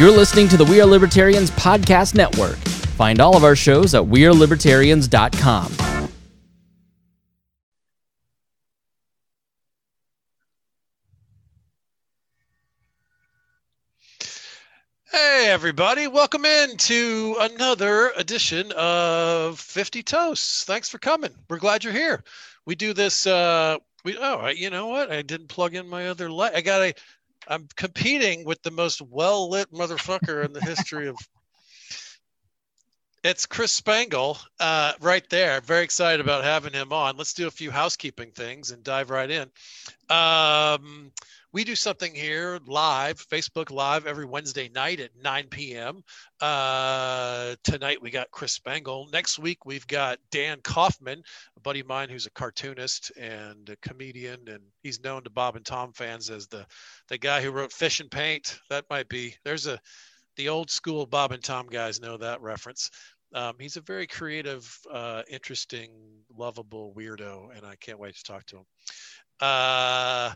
You're listening to the We Are Libertarians Podcast Network. Find all of our shows at WeareLibertarians.com. Hey, everybody. Welcome in to another edition of 50 Toasts. Thanks for coming. We're glad you're here. We do this. Uh, we Oh, you know what? I didn't plug in my other light. I got a. I'm competing with the most well lit motherfucker in the history of. It's Chris Spangle uh, right there. Very excited about having him on. Let's do a few housekeeping things and dive right in. Um, we do something here live, Facebook Live, every Wednesday night at 9 p.m. Uh, tonight we got Chris Spangle. Next week we've got Dan Kaufman, a buddy of mine who's a cartoonist and a comedian, and he's known to Bob and Tom fans as the the guy who wrote Fish and Paint. That might be there's a the old school Bob and Tom guys know that reference. Um, he's a very creative, uh, interesting, lovable weirdo, and I can't wait to talk to him. Uh,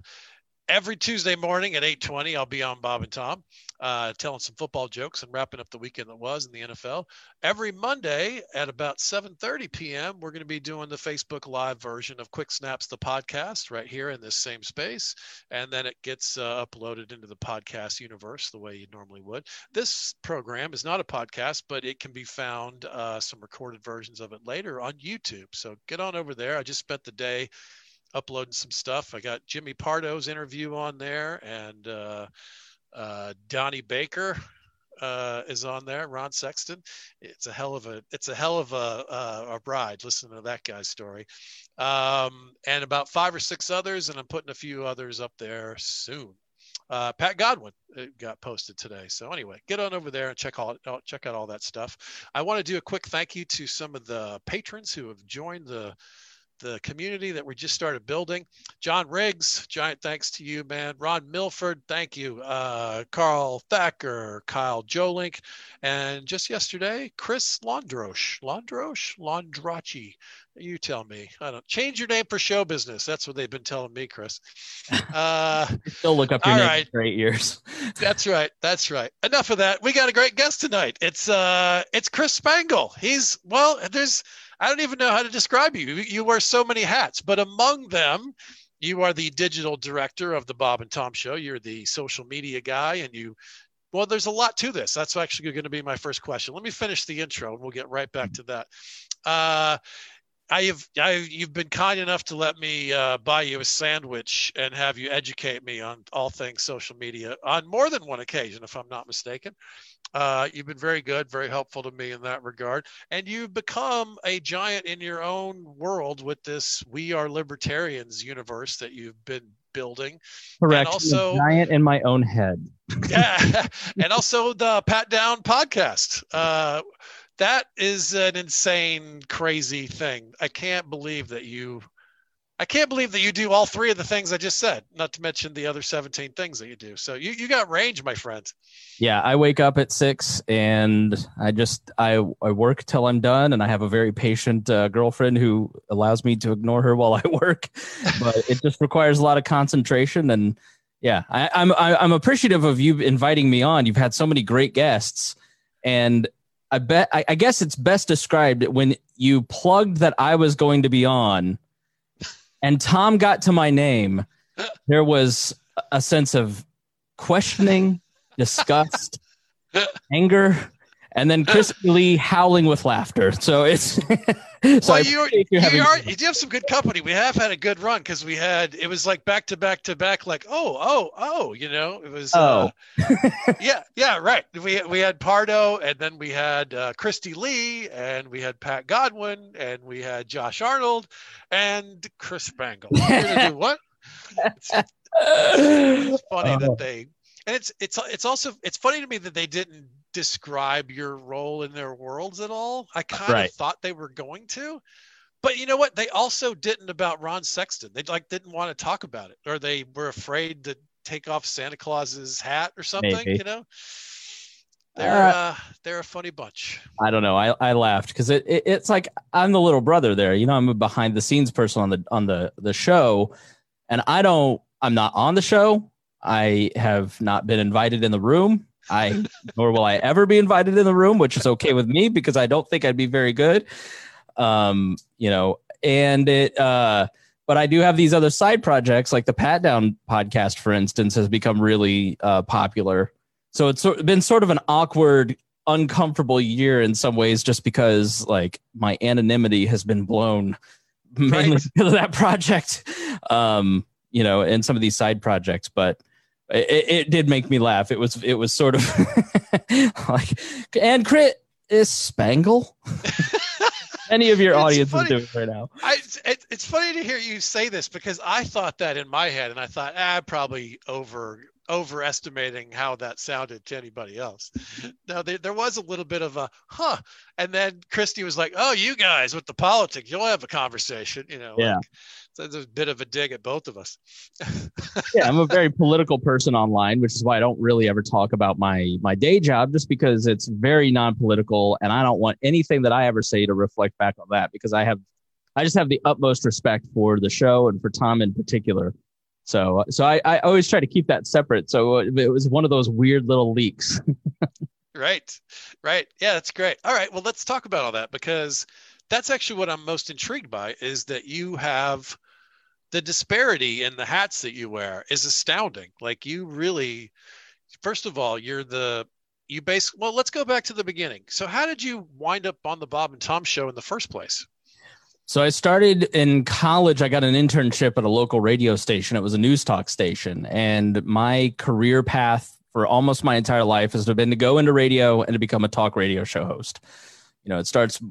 every Tuesday morning at 8:20, I'll be on Bob and Tom, uh, telling some football jokes and wrapping up the weekend that was in the NFL. Every Monday at about 7:30 p.m., we're going to be doing the Facebook Live version of Quick Snaps, the podcast, right here in this same space, and then it gets uh, uploaded into the podcast universe the way you normally would. This program is not a podcast, but it can be found uh, some recorded versions of it later on YouTube. So get on over there. I just spent the day uploading some stuff. I got Jimmy Pardo's interview on there, and uh, uh, Donnie Baker uh, is on there. Ron Sexton. It's a hell of a it's a hell of a, a, a ride. Listen to that guy's story, um, and about five or six others, and I'm putting a few others up there soon. Uh, Pat Godwin got posted today. So anyway, get on over there and check all check out all that stuff. I want to do a quick thank you to some of the patrons who have joined the the community that we just started building. John Riggs, giant thanks to you, man. Ron Milford, thank you. Uh, Carl Thacker, Kyle Jolink, and just yesterday, Chris Londrosh, Londrosh, Londrachi. You tell me. I don't change your name for show business. That's what they've been telling me, Chris. Uh, still look up your name right. for eight years. That's right. That's right. Enough of that. We got a great guest tonight. It's uh, it's Chris Spangle. He's well. There's I don't even know how to describe you. You wear so many hats, but among them, you are the digital director of the Bob and Tom Show. You're the social media guy, and you. Well, there's a lot to this. That's actually going to be my first question. Let me finish the intro, and we'll get right back to that. Uh, I have I, you've been kind enough to let me uh, buy you a sandwich and have you educate me on all things social media on more than one occasion, if I'm not mistaken. Uh, you've been very good, very helpful to me in that regard, and you've become a giant in your own world with this "We Are Libertarians" universe that you've been building. Correct. And also, giant in my own head. yeah, and also the Pat Down podcast. Uh, that is an insane, crazy thing. I can't believe that you I can't believe that you do all three of the things I just said, not to mention the other 17 things that you do. So you, you got range, my friend. Yeah, I wake up at six and I just I, I work till I'm done and I have a very patient uh, girlfriend who allows me to ignore her while I work. But it just requires a lot of concentration and yeah, I, I'm I, I'm appreciative of you inviting me on. You've had so many great guests and I bet I, I guess it's best described when you plugged that I was going to be on, and Tom got to my name. There was a sense of questioning, disgust, anger, and then Chris Lee howling with laughter. So it's so well, you, you, you, are, you do have some good company. We have had a good run because we had it was like back to back to back, like oh oh oh, you know it was oh uh, yeah yeah right. We we had Pardo and then we had uh, Kristi Lee and we had Pat Godwin and we had Josh Arnold and Chris Spangle. We're gonna do what? It's, it's funny uh, that they and it's it's it's also it's funny to me that they didn't describe your role in their worlds at all. I kind right. of thought they were going to, but you know what? They also didn't about Ron Sexton. They like didn't want to talk about it, or they were afraid to take off Santa Claus's hat or something. Maybe. You know, they're uh, uh, they're a funny bunch. I don't know. I, I laughed because it, it, it's like I'm the little brother there. You know, I'm a behind the scenes person on the on the the show, and I don't. I'm not on the show. I have not been invited in the room I nor will I ever be invited in the room, which is okay with me because I don't think I'd be very good. Um, you know, and it uh but I do have these other side projects like the Pat Down podcast, for instance, has become really uh, popular. So it's been sort of an awkward, uncomfortable year in some ways, just because like my anonymity has been blown mainly right. because of that project, um, you know, and some of these side projects. But it, it did make me laugh. It was it was sort of like and crit is Spangle. Any of your audience is doing right now. I, it, it's funny to hear you say this because I thought that in my head, and I thought, ah, probably over overestimating how that sounded to anybody else. Mm-hmm. Now there, there was a little bit of a huh, and then Kristi was like, "Oh, you guys with the politics, you'll have a conversation," you know. Yeah. Like, so there's a bit of a dig at both of us. yeah, I'm a very political person online, which is why I don't really ever talk about my my day job, just because it's very non-political, and I don't want anything that I ever say to reflect back on that because I have, I just have the utmost respect for the show and for Tom in particular. So, so I, I always try to keep that separate. So uh, it was one of those weird little leaks. right, right. Yeah, that's great. All right, well, let's talk about all that because that's actually what I'm most intrigued by is that you have the disparity in the hats that you wear is astounding. Like you really, first of all, you're the you base. Well, let's go back to the beginning. So, how did you wind up on the Bob and Tom show in the first place? So I started in college. I got an internship at a local radio station. It was a news talk station, and my career path for almost my entire life has been to go into radio and to become a talk radio show host. You know, it starts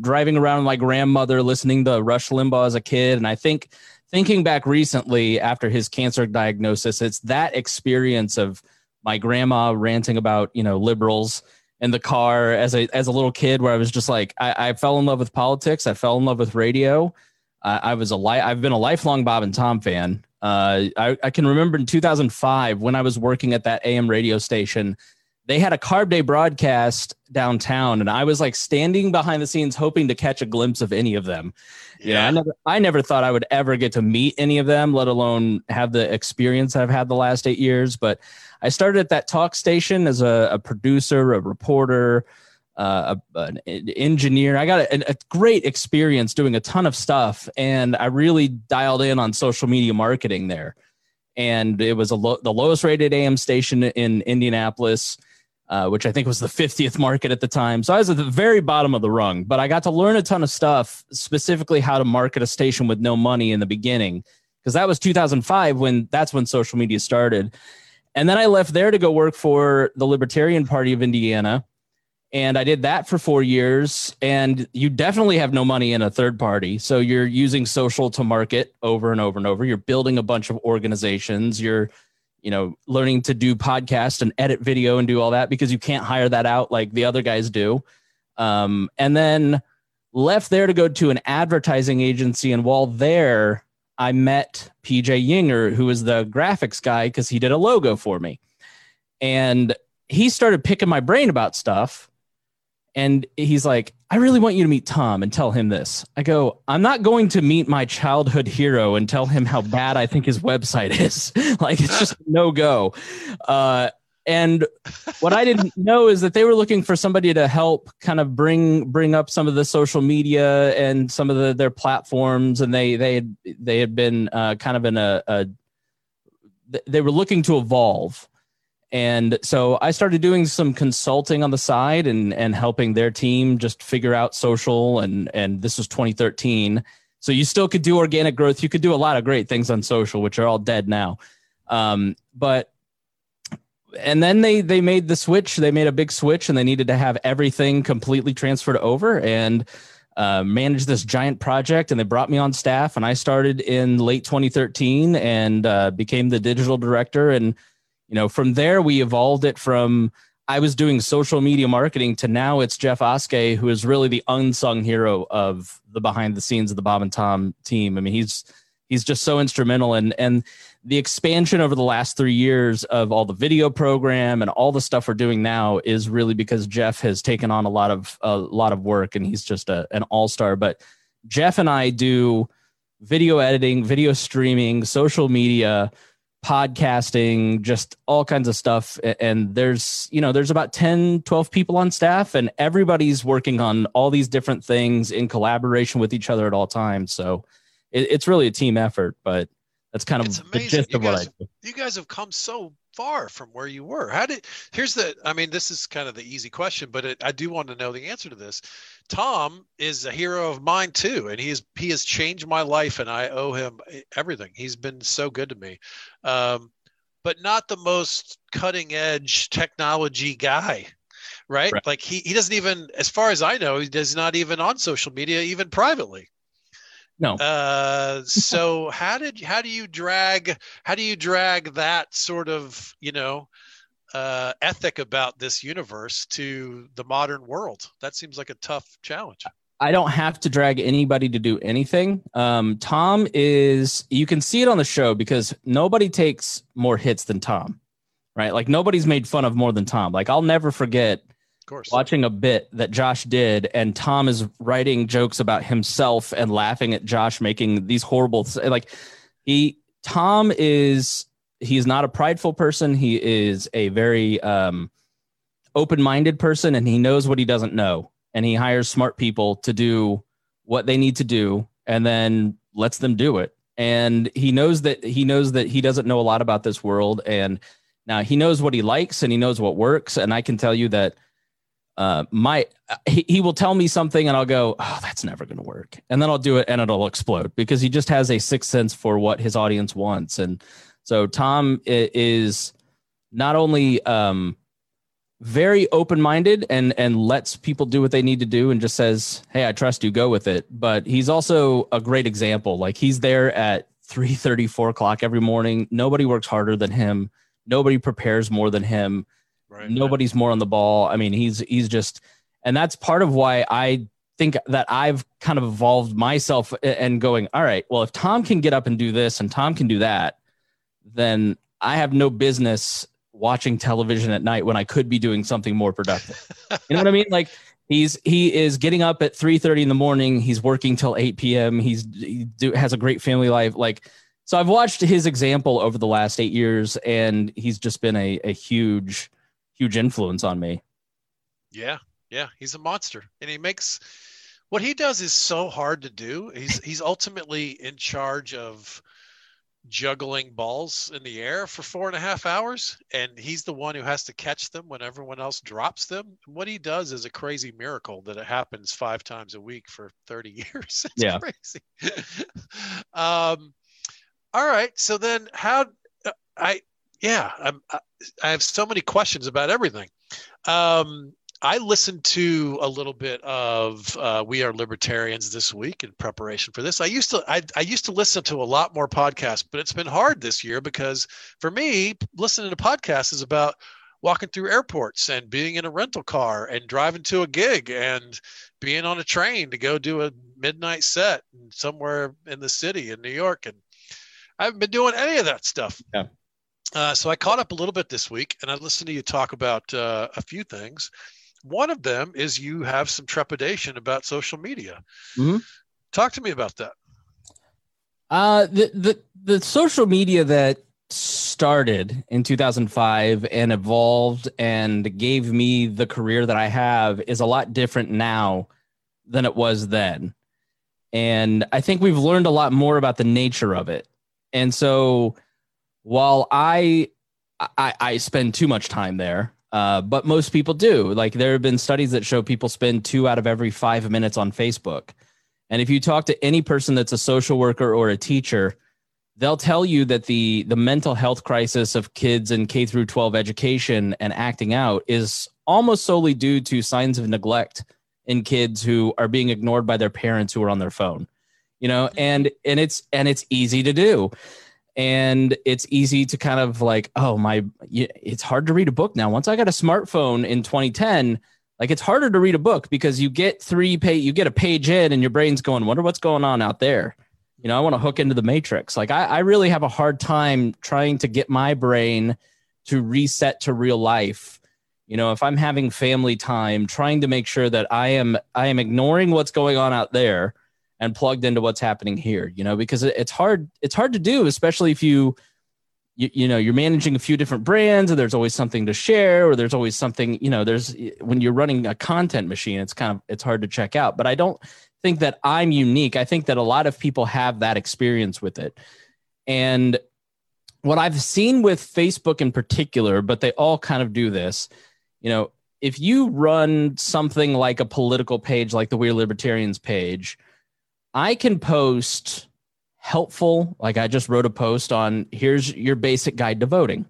driving around my grandmother, listening to Rush Limbaugh as a kid, and I think thinking back recently after his cancer diagnosis, it's that experience of my grandma ranting about, you know, liberals in the car as a as a little kid where I was just like I, I fell in love with politics. I fell in love with radio. I was a li- I've been a lifelong Bob and Tom fan. Uh, I, I can remember in 2005 when I was working at that AM radio station they had a carb day broadcast downtown and i was like standing behind the scenes hoping to catch a glimpse of any of them. Yeah i never i never thought i would ever get to meet any of them let alone have the experience that i've had the last eight years but i started at that talk station as a, a producer a reporter uh, a, an engineer. I got a, a great experience doing a ton of stuff and i really dialed in on social media marketing there. And it was lo- the lowest rated am station in indianapolis uh, which I think was the 50th market at the time. So I was at the very bottom of the rung, but I got to learn a ton of stuff, specifically how to market a station with no money in the beginning, because that was 2005 when that's when social media started. And then I left there to go work for the Libertarian Party of Indiana. And I did that for four years. And you definitely have no money in a third party. So you're using social to market over and over and over. You're building a bunch of organizations. You're you know, learning to do podcast and edit video and do all that because you can't hire that out like the other guys do. Um, and then left there to go to an advertising agency. And while there, I met PJ Yinger, who was the graphics guy because he did a logo for me. And he started picking my brain about stuff. And he's like, I really want you to meet Tom and tell him this. I go, I'm not going to meet my childhood hero and tell him how bad I think his website is. like, it's just no go. Uh, and what I didn't know is that they were looking for somebody to help kind of bring bring up some of the social media and some of the, their platforms, and they they had they had been uh, kind of in a, a they were looking to evolve and so I started doing some consulting on the side and and helping their team just figure out social and and this was 2013. So you still could do organic growth. You could do a lot of great things on social, which are all dead now. Um, but and then they they made the switch. They made a big switch, and they needed to have everything completely transferred over and uh, manage this giant project. And they brought me on staff, and I started in late 2013 and uh, became the digital director and you know, from there we evolved it from I was doing social media marketing to now it's Jeff Oskey, who is really the unsung hero of the behind the scenes of the Bob and Tom team. I mean, he's he's just so instrumental and and the expansion over the last three years of all the video program and all the stuff we're doing now is really because Jeff has taken on a lot of a lot of work and he's just a, an all star. But Jeff and I do video editing, video streaming, social media, podcasting, just all kinds of stuff. And there's, you know, there's about 10, 12 people on staff, and everybody's working on all these different things in collaboration with each other at all times. So it, it's really a team effort, but that's kind of the gist you of guys, what I do. You guys have come so far from where you were. How did, here's the, I mean, this is kind of the easy question, but it, I do want to know the answer to this. Tom is a hero of mine too, and he is he has changed my life, and I owe him everything. He's been so good to me, um, but not the most cutting edge technology guy, right? right? Like he he doesn't even, as far as I know, he does not even on social media, even privately. No. Uh, so how did how do you drag how do you drag that sort of you know uh, ethic about this universe to the modern world? That seems like a tough challenge. I don't have to drag anybody to do anything. Um, Tom is, you can see it on the show because nobody takes more hits than Tom, right? Like nobody's made fun of more than Tom. Like I'll never forget watching a bit that Josh did, and Tom is writing jokes about himself and laughing at Josh making these horrible, like he, Tom is he's not a prideful person. He is a very um, open-minded person, and he knows what he doesn't know. And he hires smart people to do what they need to do, and then lets them do it. And he knows that he knows that he doesn't know a lot about this world. And now he knows what he likes and he knows what works. And I can tell you that uh, my he, he will tell me something and I'll go, oh, that's never going to work, and then I'll do it and it'll explode because he just has a sixth sense for what his audience wants. And so Tom is not only um, very open-minded and and lets people do what they need to do and just says, "Hey, I trust you, go with it." But he's also a great example. Like he's there at 3 30, 4 o'clock every morning. Nobody works harder than him. Nobody prepares more than him. Right. Nobody's more on the ball. I mean, he's he's just, and that's part of why I think that I've kind of evolved myself and going, all right, well, if Tom can get up and do this and Tom can do that, then I have no business watching television at night when I could be doing something more productive. you know what I mean? Like he's he is getting up at 3 30 in the morning. He's working till 8 p.m. He's he do, has a great family life. Like so I've watched his example over the last eight years and he's just been a, a huge, huge influence on me. Yeah. Yeah. He's a monster. And he makes what he does is so hard to do. He's he's ultimately in charge of juggling balls in the air for four and a half hours and he's the one who has to catch them when everyone else drops them what he does is a crazy miracle that it happens five times a week for 30 years it's yeah. crazy um all right so then how i yeah I'm, i have so many questions about everything um I listened to a little bit of uh, We Are Libertarians this week in preparation for this. I used to I, I used to listen to a lot more podcasts, but it's been hard this year because for me, listening to podcasts is about walking through airports and being in a rental car and driving to a gig and being on a train to go do a midnight set somewhere in the city in New York. And I haven't been doing any of that stuff. Yeah. Uh, so I caught up a little bit this week and I listened to you talk about uh, a few things one of them is you have some trepidation about social media. Mm-hmm. Talk to me about that. Uh, the, the, the social media that started in 2005 and evolved and gave me the career that I have is a lot different now than it was then. And I think we've learned a lot more about the nature of it. And so while I I, I spend too much time there, uh, but most people do. Like there have been studies that show people spend two out of every five minutes on Facebook. And if you talk to any person that's a social worker or a teacher, they'll tell you that the the mental health crisis of kids in K through 12 education and acting out is almost solely due to signs of neglect in kids who are being ignored by their parents who are on their phone. You know, and and it's and it's easy to do and it's easy to kind of like oh my it's hard to read a book now. Once i got a smartphone in 2010 like it's harder to read a book because you get three page you get a page in and your brain's going wonder what's going on out there. You know i want to hook into the matrix. Like I, I really have a hard time trying to get my brain to reset to real life. You know if i'm having family time trying to make sure that i am i am ignoring what's going on out there and plugged into what's happening here you know because it's hard it's hard to do especially if you you, you know you're managing a few different brands and there's always something to share or there's always something you know there's when you're running a content machine it's kind of it's hard to check out. But i don't think that i'm unique. I think that a lot of people have that experience with it. And what i've seen with facebook in particular but they all kind of do this you know if you run something like a political page like the we're libertarians page i can post helpful. Like I just wrote a post on here's your basic guide to voting.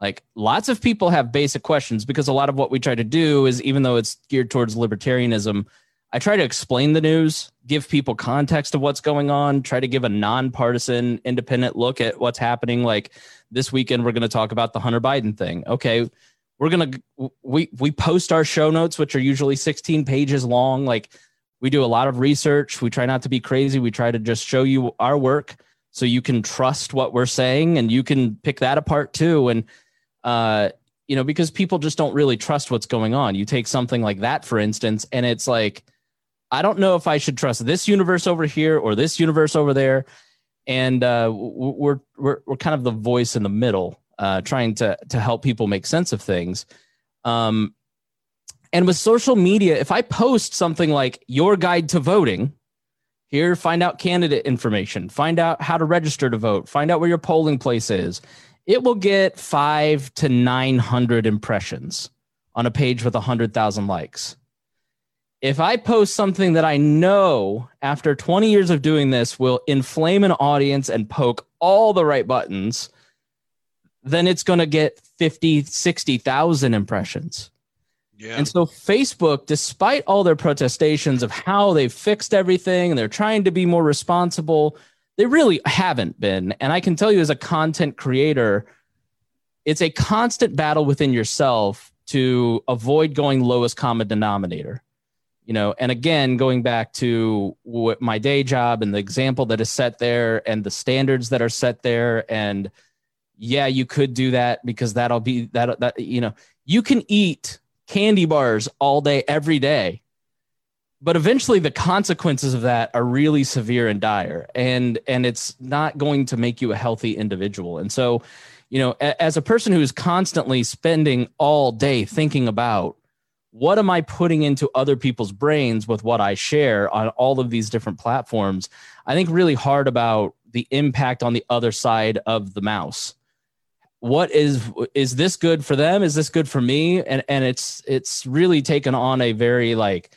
Like lots of people have basic questions because a lot of what we try to do is even though it's geared towards libertarianism, I try to explain the news, give people context of what's going on, try to give a nonpartisan, independent look at what's happening. Like this weekend, we're going to talk about the Hunter Biden thing. Okay, we're going to we we post our show notes, which are usually 16 pages long. Like we do a lot of research. We try not to be crazy. We try to just show you our work so you can trust what we're saying and you can pick that apart too. And, uh, you know, because people just don't really trust what's going on. You take something like that, for instance, and it's like, I don't know if I should trust this universe over here or this universe over there. And uh, we're, we're, we're kind of the voice in the middle, uh, trying to, to help people make sense of things. Um, and with social media, if I post something like your guide to voting, here, find out candidate information, find out how to register to vote, find out where your polling place is, it will get five to 900 impressions on a page with 100,000 likes. If I post something that I know after 20 years of doing this will inflame an audience and poke all the right buttons, then it's going to get 50, 60,000 impressions. Yeah. And so Facebook, despite all their protestations of how they've fixed everything and they're trying to be more responsible, they really haven't been. And I can tell you as a content creator, it's a constant battle within yourself to avoid going lowest common denominator. You know, and again, going back to my day job and the example that is set there and the standards that are set there and yeah, you could do that because that'll be that that you know, you can eat candy bars all day, every day. But eventually the consequences of that are really severe and dire. And and it's not going to make you a healthy individual. And so, you know, a, as a person who's constantly spending all day thinking about what am I putting into other people's brains with what I share on all of these different platforms, I think really hard about the impact on the other side of the mouse what is is this good for them? Is this good for me? And and it's it's really taken on a very like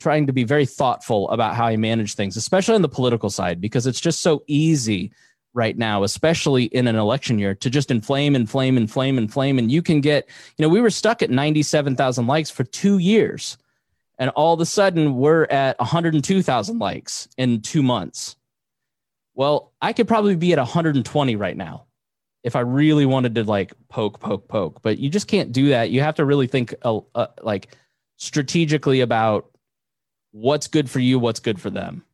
trying to be very thoughtful about how i manage things especially on the political side because it's just so easy right now especially in an election year to just inflame inflame inflame inflame. And you can get you know we were stuck at 97,000 likes for 2 years. And all of a sudden we're at 102,000 likes in 2 months. Well i could probably be at 120 right now if I really wanted to like poke, poke, poke, but you just can't do that. You have to really think uh, uh, like strategically about what's good for you, what's good for them.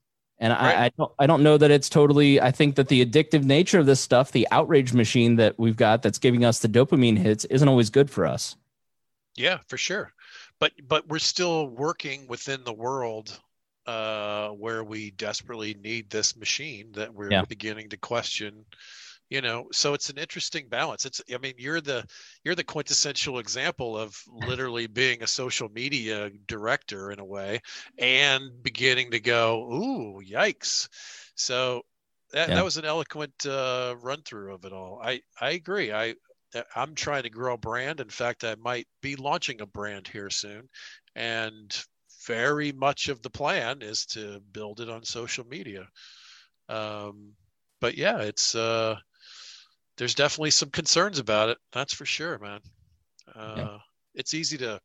And right. I, I, don't, I don't know that it's totally. I think that the addictive nature of this stuff, the outrage machine that we've got that's giving us the dopamine hits, isn't always good for us. Yeah, for sure. But but we're still working within the world uh, where we desperately need this machine that we're yeah. beginning to question you know so it's an interesting balance. It's i mean you're the you're the quintessential example of literally being a social media director in a way and beginning to go ooh yikes. So that, yeah. that was an eloquent uh, run through of it all. I i agree. I i'm trying to grow a brand. In fact i might be launching a brand here soon. And very much of the plan is to build it on social media. Um, but yeah it's uh there's definitely some concerns about it. That's for sure, man. Uh, yeah. It's easy to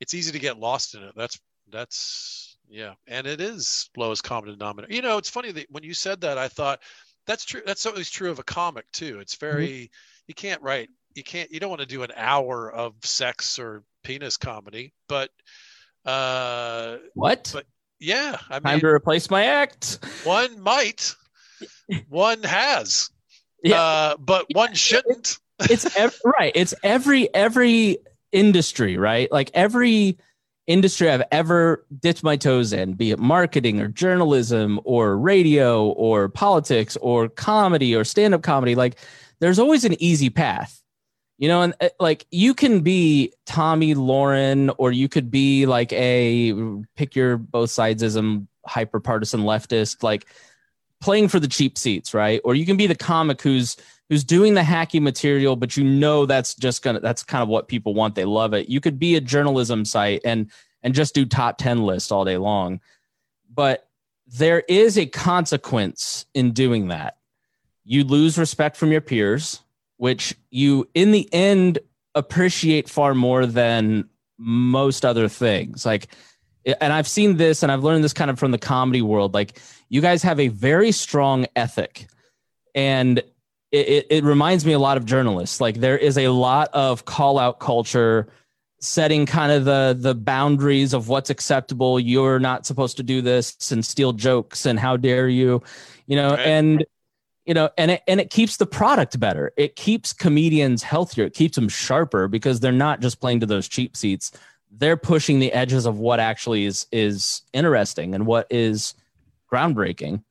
it's easy to get lost in it. That's that's yeah, and it is lowest common denominator. You know, it's funny that when you said that, I thought that's true. That's always true of a comic too. It's mm-hmm. very mm-hmm. you can't write you can't you don't want to do an hour of sex or penis comedy, but uh what? But yeah, I mean, time to replace my act. One might, one has yeah. Uh, but one shouldn't. it's right. It's every every industry, right? Like every industry I've ever dipped my toes in, be it marketing or journalism or radio or politics or comedy or stand up comedy, like there's always an easy path you know and uh, like you can be Tomi Lahren, or you could be like a pick your both sides sidesism hyper partisan leftist like playing for the cheap seats right? Or you can be the comic who's who's doing the hacky material but you know that's just gonna that's kind of what people want. They love it. You could be a journalism site and and just do top 10 lists all day long. But there is a consequence in doing that. You lose respect from your peers which you in the end appreciate far more than most other things. Like and i've seen this and i've learned this kind of from the comedy world. Like you guys have a very strong ethic. And it, it, reminds me a lot of journalists. Like there is a lot of call out culture setting kind of the the boundaries of what's acceptable. You're not supposed to do this and steal jokes and how dare you you know right. and you know and it, and it keeps the product better. It keeps comedians healthier. It keeps them sharper because they're not just playing to those cheap seats. They're pushing the edges of what actually is is interesting and what is groundbreaking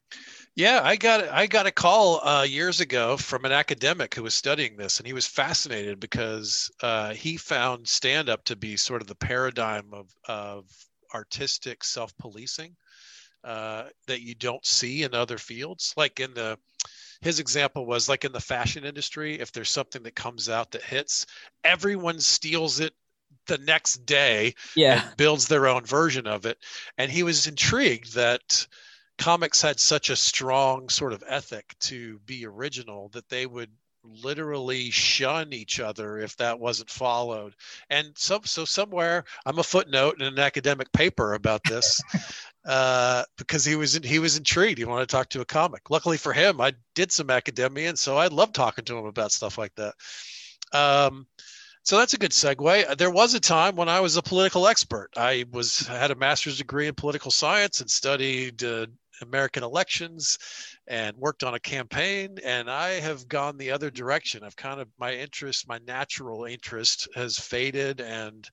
yeah, I got I got a call uh, years ago from an academic who was studying this, and he was fascinated because uh, he found stand up to be sort of the paradigm of of artistic self policing uh, that you don't see in other fields. Like in the his example was like in the fashion industry, if there's something that comes out that hits, everyone steals it the next day yeah. and builds their own version of it. And he was intrigued that comics had such a strong sort of ethic to be original that they would literally shun each other if that wasn't followed. And so, so somewhere I'm a footnote in an academic paper about this uh, because he was in, he was intrigued. He wanted to talk to a comic. Luckily for him, I did some academia, and so I love talking to him about stuff like that. Um, so that's a good segue. There was a time when I was a political expert. I was had a master's degree in political science and studied uh, American elections and worked on a campaign. And I have gone the other direction. I've kind of, my interest, my natural interest has faded and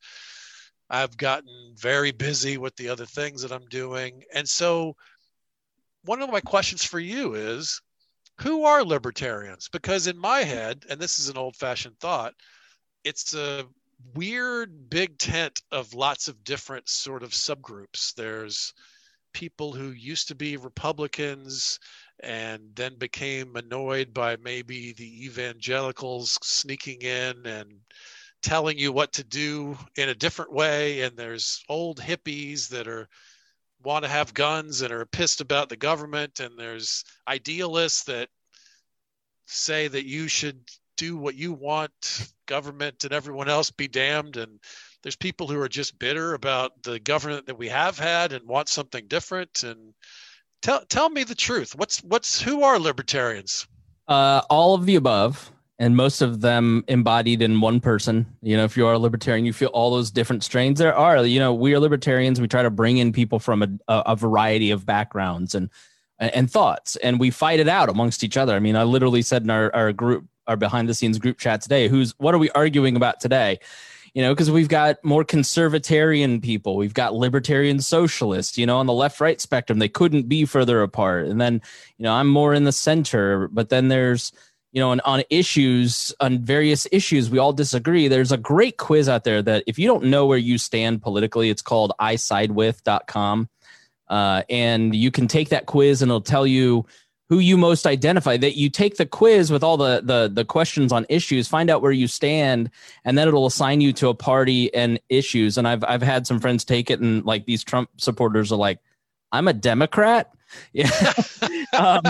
I've gotten very busy with the other things that I'm doing. And so, one of my questions for you is who are libertarians? Because in my head, and this is an old fashioned thought, it's a weird big tent of lots of different sort of subgroups. There's people who used to be Republicans and then became annoyed by maybe the evangelicals sneaking in and telling you what to do in a different way. And there's old hippies that are want to have guns and are pissed about the government. And there's idealists that say that you should do what you want government and everyone else be damned. And there's people who are just bitter about the government that we have had and want something different. And tell tell me the truth. What's what's who are libertarians? Uh, all of the above and most of them embodied in one person. You know if you are a libertarian you feel all those different strains. There are you know we are libertarians. We try to bring in people from a, a variety of backgrounds and and thoughts and we fight it out amongst each other. I mean i literally said in our, our group our behind the scenes group chat today who's what are we arguing about today you know, because we've got more conservatarian people, we've got libertarian socialists, you know, on the left right spectrum, they couldn't be further apart. And then, you know, I'm more in the center, but then there's, you know, on, on issues, on various issues, we all disagree. There's a great quiz out there that if you don't know where you stand politically, it's called isidewith.com. Uh, and you can take that quiz and it'll tell you who you most identify that you take the quiz with all the, the the questions on issues find out where you stand and then it'll assign you to a party and issues. And i've i've had some friends take it and like these trump supporters are like i'm a democrat? Yeah. Um,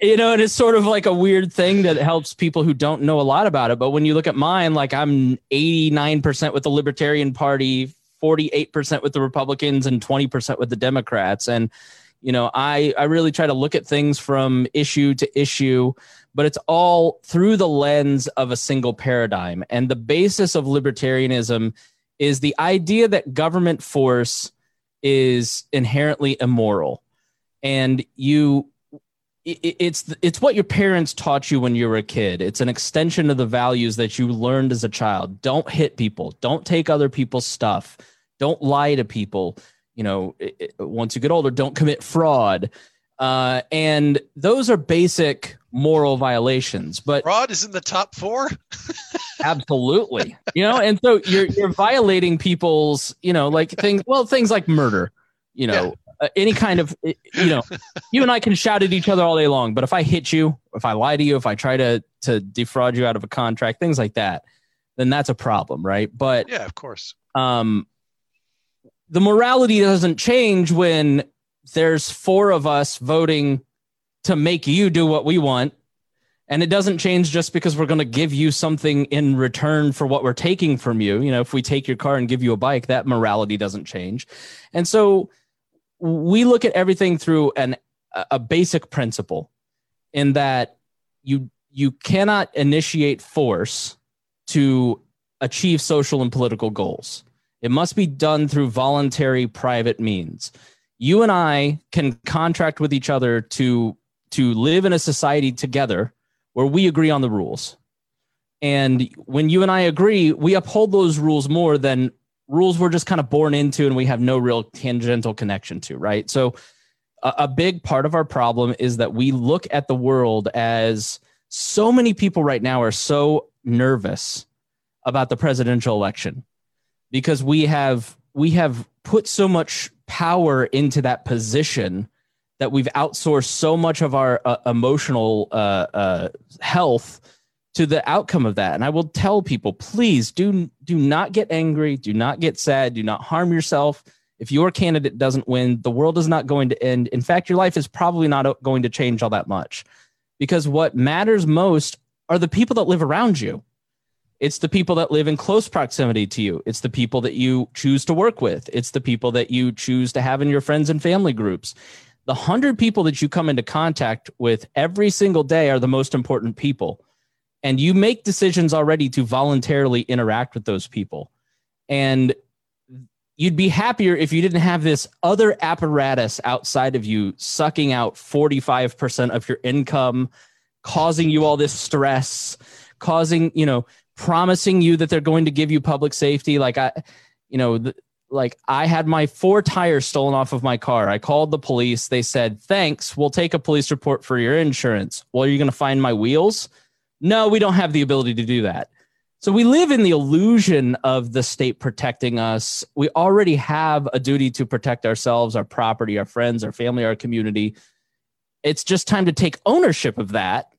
you know and it's sort of like a weird thing that helps people who don't know a lot about it. But when you look at mine like i'm 89% with the libertarian party 48% with the republicans and 20% with the democrats. And you know i i really try to look at things from issue to issue but it's all through the lens of a single paradigm. And the basis of libertarianism is the idea that government force is inherently immoral. And you it's it's what your parents taught you when you were a kid. It's an extension of the values that you learned as a child. Don't hit people. Don't take other people's stuff. Don't lie to people you know, it, once you get older, don't commit fraud. Uh, and those are basic moral violations. But fraud is in the top four. absolutely, you know, and so you're you're violating people's, you know, like things. Well, things like murder, you know, yeah. uh, any kind of, you know, you and I can shout at each other all day long, but if I hit you, if I lie to you, if I try to to defraud you out of a contract, things like that, then that's a problem, right? But yeah, of course. Um, the morality doesn't change when there's four of us voting to make you do what we want. And it doesn't change just because we're going to give you something in return for what we're taking from you. You know if we take your car and give you a bike that morality doesn't change. And so we look at everything through an a basic principle in that you you cannot initiate force to achieve social and political goals it must be done through voluntary private means you and I can contract with each other to to live in a society together where we agree on the rules. And when you and I agree, we uphold those rules more than rules we're just kind of born into and we have no real tangential connection to, right? So a, a big part of our problem is that we look at the world as so many people right now are so nervous about the presidential election because we have we have put so much power into that position that we've outsourced so much of our uh, emotional uh, uh, health to the outcome of that. And I will tell people, please do do not get angry, do not get sad, do not harm yourself. If your candidate doesn't win, the world is not going to end. In fact, your life is probably not going to change all that much, because what matters most are the people that live around you. It's the people that live in close proximity to you. It's the people that you choose to work with. It's the people that you choose to have in your friends and family groups. The hundred people that you come into contact with every single day are the most important people. And you make decisions already to voluntarily interact with those people. And you'd be happier if you didn't have this other apparatus outside of you sucking out 45% of your income, causing you all this stress, causing, you know, promising you that they're going to give you public safety. Like I, you know, like I had my four tires stolen off of my car. I called the police. They said, "Thanks, we'll take a police report for your insurance." Well, are you going to find my wheels? No, we don't have the ability to do that. So we live in the illusion of the state protecting us. We already have a duty to protect ourselves, our property, our friends, our family, our community. It's just time to take ownership of that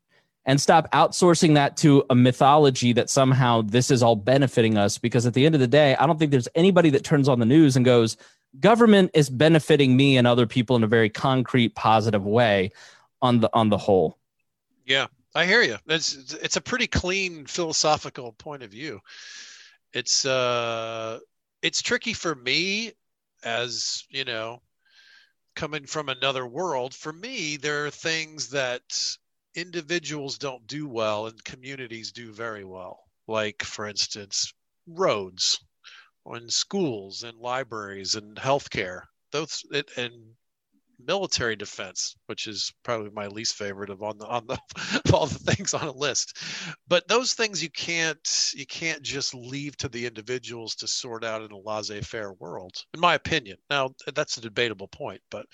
and stop outsourcing that to a mythology that somehow this is all benefiting us because at the end of the day i don't think there's anybody that turns on the news and goes government is benefiting me and other people in a very concrete positive way on the on the whole. Yeah i hear you. It's it's a pretty clean philosophical point of view. It's uh it's tricky for me as you know coming from another world. For me there are things that individuals don't do well and communities do very well. Like, for instance, roads and schools and libraries and healthcare. Those it, and military defense, which is probably my least favorite of on the on the of all the things on a list. But those things you can't you can't just leave to the individuals to sort out in a laissez-faire world, in my opinion. Now that's a debatable point, but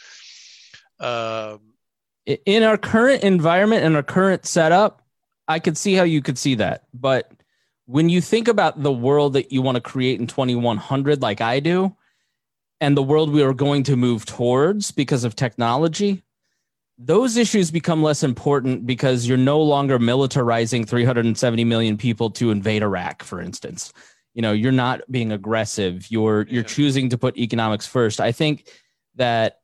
um, in our current environment and our current setup, I could see how you could see that. But when you think about the world that you want to create in 2100, like I do, and the world we are going to move towards because of technology, those issues become less important because you're no longer militarizing 370 million people to invade Iraq, for instance. You know, you're not being aggressive. You're you're choosing to put economics first. I think that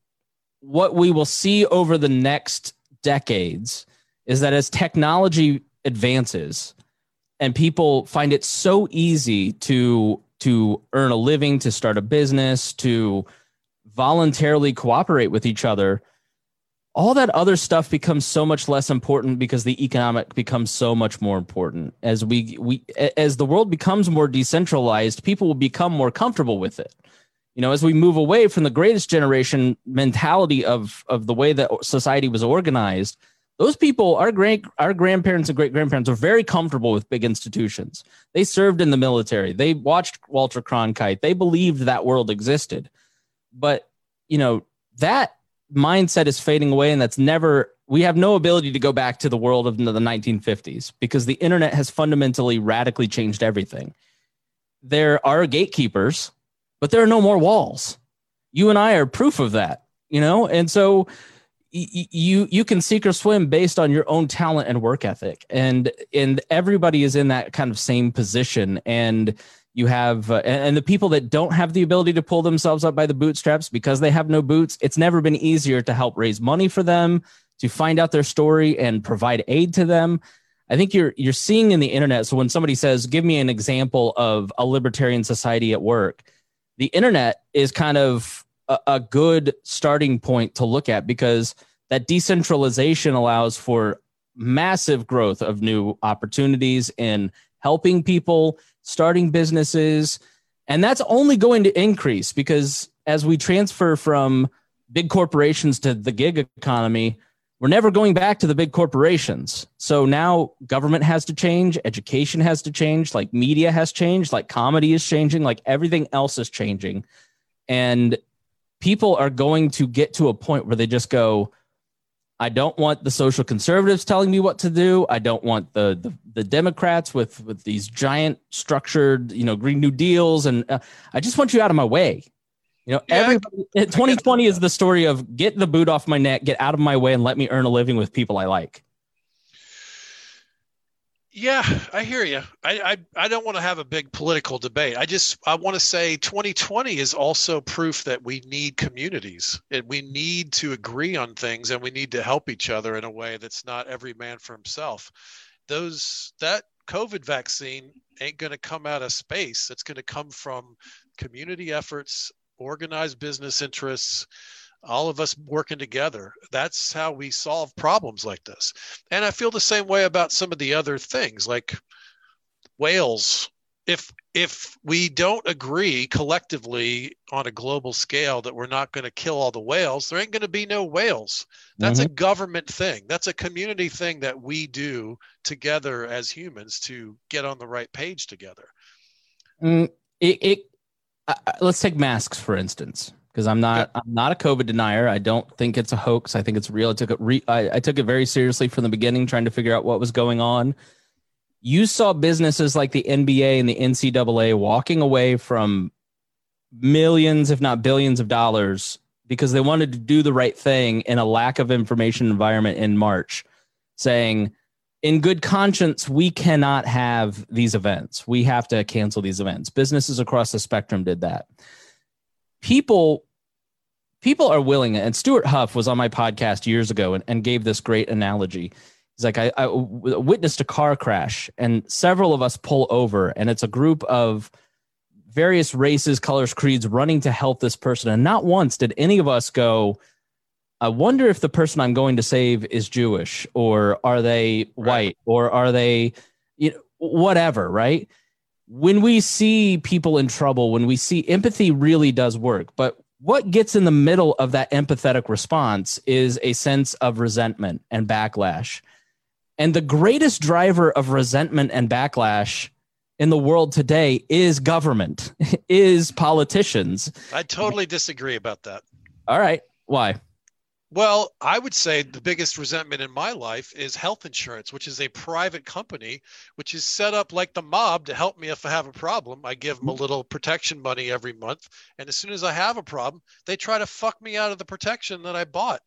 what we will see over the next decades is that as technology advances and people find it so easy to to earn a living to start a business to voluntarily cooperate with each other all that other stuff becomes so much less important because the economic becomes so much more important. As we we as the world becomes more decentralized people will become more comfortable with it you know as we move away from the greatest generation mentality of of the way that society was organized those people our great our grandparents and great grandparents were very comfortable with big institutions. They served in the military. They watched walter cronkite. They believed that world existed. But you know that mindset is fading away and that's never we have no ability to go back to the world of the 1950s because the internet has fundamentally radically changed everything. There are gatekeepers, but there are no more walls. You and I are proof of that, you know? And so you you can seek or swim based on your own talent and work ethic and and everybody is in that kind of same position and you have uh, and the people that don't have the ability to pull themselves up by the bootstraps because they have no boots it's never been easier to help raise money for them to find out their story and provide aid to them i think you're you're seeing in the internet so when somebody says give me an example of a libertarian society at work the internet is kind of a, a good starting point to look at because that decentralization allows for massive growth of new opportunities in helping people starting businesses and that's only going to increase because as we transfer from big corporations to the gig economy we're never going back to the big corporations so now government has to change education has to change like media has changed like comedy is changing like everything else is changing and people are going to get to a point where they just go, I don't want the social conservatives telling me what to do. I don't want the the, the Democrats with with these giant structured, you know, Green New Deals, and uh, I just want you out of my way. You know, yeah, everybody. Eh, 2020 is the story of get the boot off my neck, get out of my way, and let me earn a living with people I like. Yeah, I hear you. I, I, I don't want to have a big political debate. I just I want to say 2020 is also proof that we need communities and we need to agree on things and we need to help each other in a way that's not every man for himself. Those that COVID vaccine ain't going to come out of space. It's going to come from community efforts, organized business interests, all of us working together. That's how we solve problems like this. And I feel the same way about some of the other things like whales. If if we don't agree collectively on a global scale that we're not going to kill all the whales, there ain't going to be no whales. That's mm-hmm. a government thing. That's a community thing that we do together as humans to get on the right page together. Mm, it, it uh, let's take masks for instance because I'm not I'm not a COVID denier. I don't think it's a hoax. I think it's real. I took it re, I, I took it very seriously from the beginning, trying to figure out what was going on. You saw businesses like the NBA and the NCAA walking away from millions, if not billions, of dollars because they wanted to do the right thing in a lack of information environment in March, saying, in good conscience, we cannot have these events. We have to cancel these events. Businesses across the spectrum did that people people are willing and stuart huff was on my podcast years ago and, and gave this great analogy he's like I, I witnessed a car crash and several of us pull over and it's a group of various races colors creeds running to help this person and not once did any of us go i wonder if the person i'm going to save is jewish or are they white right. or are they you know, whatever right when we see people in trouble, when we see empathy really does work. But what gets in the middle of that empathetic response is a sense of resentment and backlash. And the greatest driver of resentment and backlash in the world today is government, is politicians. I totally disagree about that. All right. Why? Well, I would say the biggest resentment in my life is health insurance, which is a private company, which is set up like the mob to help me if I have a problem. I give them a mm-hmm. little protection money every month. And as soon as I have a problem, they try to fuck me out of the protection that I bought.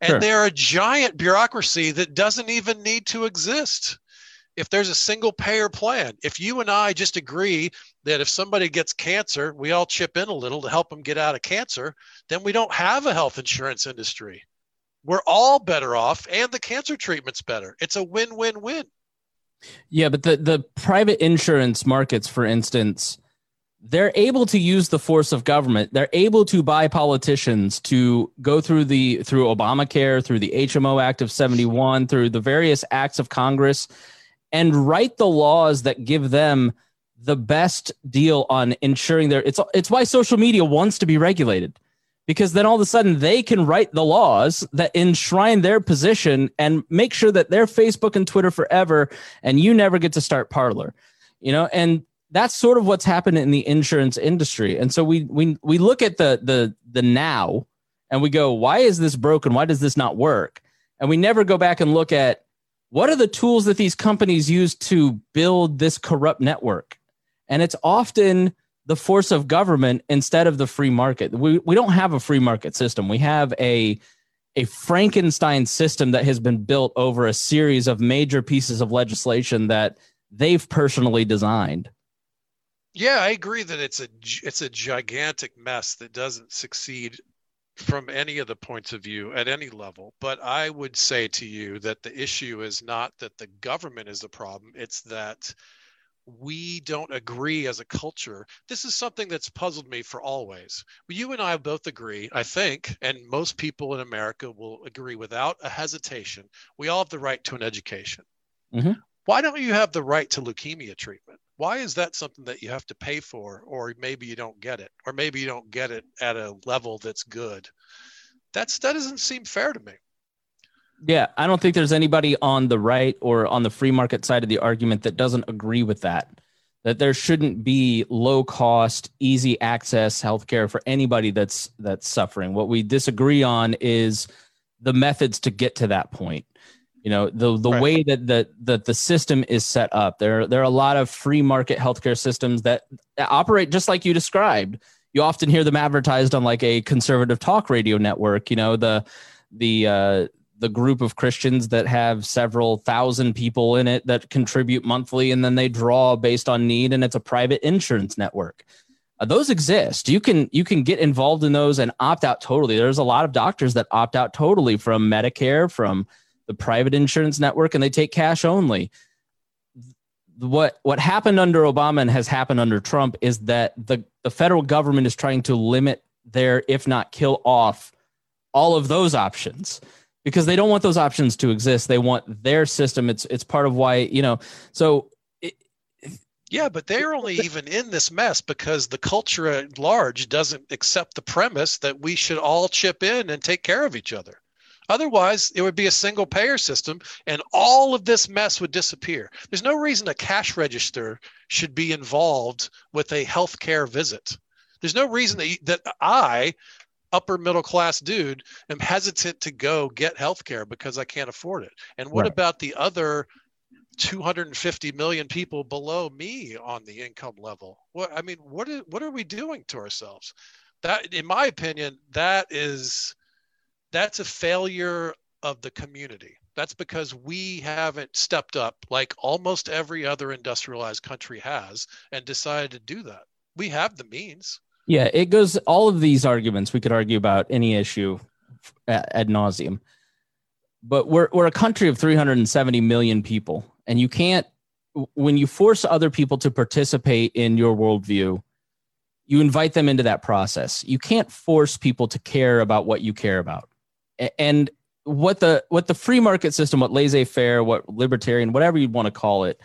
And sure. they're a giant bureaucracy that doesn't even need to exist if there's a single payer plan, if you and I just agree that if somebody gets cancer, we all chip in a little to help them get out of cancer, then we don't have a health insurance industry. We're all better off and the cancer treatment's better. It's a win-win-win. Yeah, but the the private insurance markets for instance, they're able to use the force of government. They're able to buy politicians to go through the through Obamacare, through the HMO Act of 71, through the various acts of Congress and write the laws that give them the best deal on ensuring their it's it's why social media wants to be regulated because then all of a sudden they can write the laws that enshrine their position and make sure that they're Facebook and Twitter forever and you never get to start Parler. You know, and that's sort of what's happened in the insurance industry. And so we we we look at the the the now and we go, why is this broken? Why does this not work? and we never go back and look at what are the tools that these companies use to build this corrupt network? And it's often the force of government instead of the free market. We, we don't have a free market system. We have a a frankenstein system that has been built over a series of major pieces of legislation that they've personally designed. Yeah i agree that it's a it's a gigantic mess that doesn't succeed from any of the points of view at any level. But I would say to you that the issue is not that the government is the problem, it's that we don't agree as a culture. This is something that's puzzled me for always. You and I both agree, I think, and most people in America will agree without a hesitation. We all have the right to an education. Mm-hmm. Why don't you have the right to leukemia treatment? Why is that something that you have to pay for or maybe you don't get it or maybe you don't get it at a level that's good? That's that doesn't seem fair to me. Yeah i don't think there's anybody on the right or on the free market side of the argument that doesn't agree with that that there shouldn't be low cost easy access healthcare for anybody that's that's suffering. What we disagree on is the methods to get to that point you know the the right. way that the, that the system is set up there there are a lot of free market healthcare systems that, that operate just like you described you often hear them advertised on like a conservative talk radio network you know the the uh the group of Christians that have several thousand people in it that contribute monthly and then they draw based on need and it's a private insurance network. Uh, those exist. You can you can get involved in those and opt out totally. There's a lot of doctors that opt out totally from Medicare, from the private insurance network and they take cash only. What what happened under Obama and has happened under Trump is that the, the federal government is trying to limit their, if not kill off, all of those options because they don't want those options to exist. They want their system. It's it's part of why you know. So yeah, but they're only even in this mess because the culture at large doesn't accept the premise that we should all chip in and take care of each other. Otherwise, it would be a single payer system and all of this mess would disappear. There's no reason a cash register should be involved with a healthcare visit. There's no reason that, that I, upper middle class dude, am hesitant to go get healthcare because I can't afford it. And what right. about the other 250 million people below me on the income level? What I mean, what is, what are we doing to ourselves? That, in my opinion, that is that's a failure of the community. That's because we haven't stepped up like almost every other industrialized country has and decided to do that. We have the means. Yeah, it goes all of these arguments we could argue about any issue ad nauseum. But we're we're a country of 370 million people, and you can't when you force other people to participate in your worldview, you invite them into that process. You can't force people to care about what you care about and what the what the free market system, what laissez-faire, what libertarian, whatever you want to call it,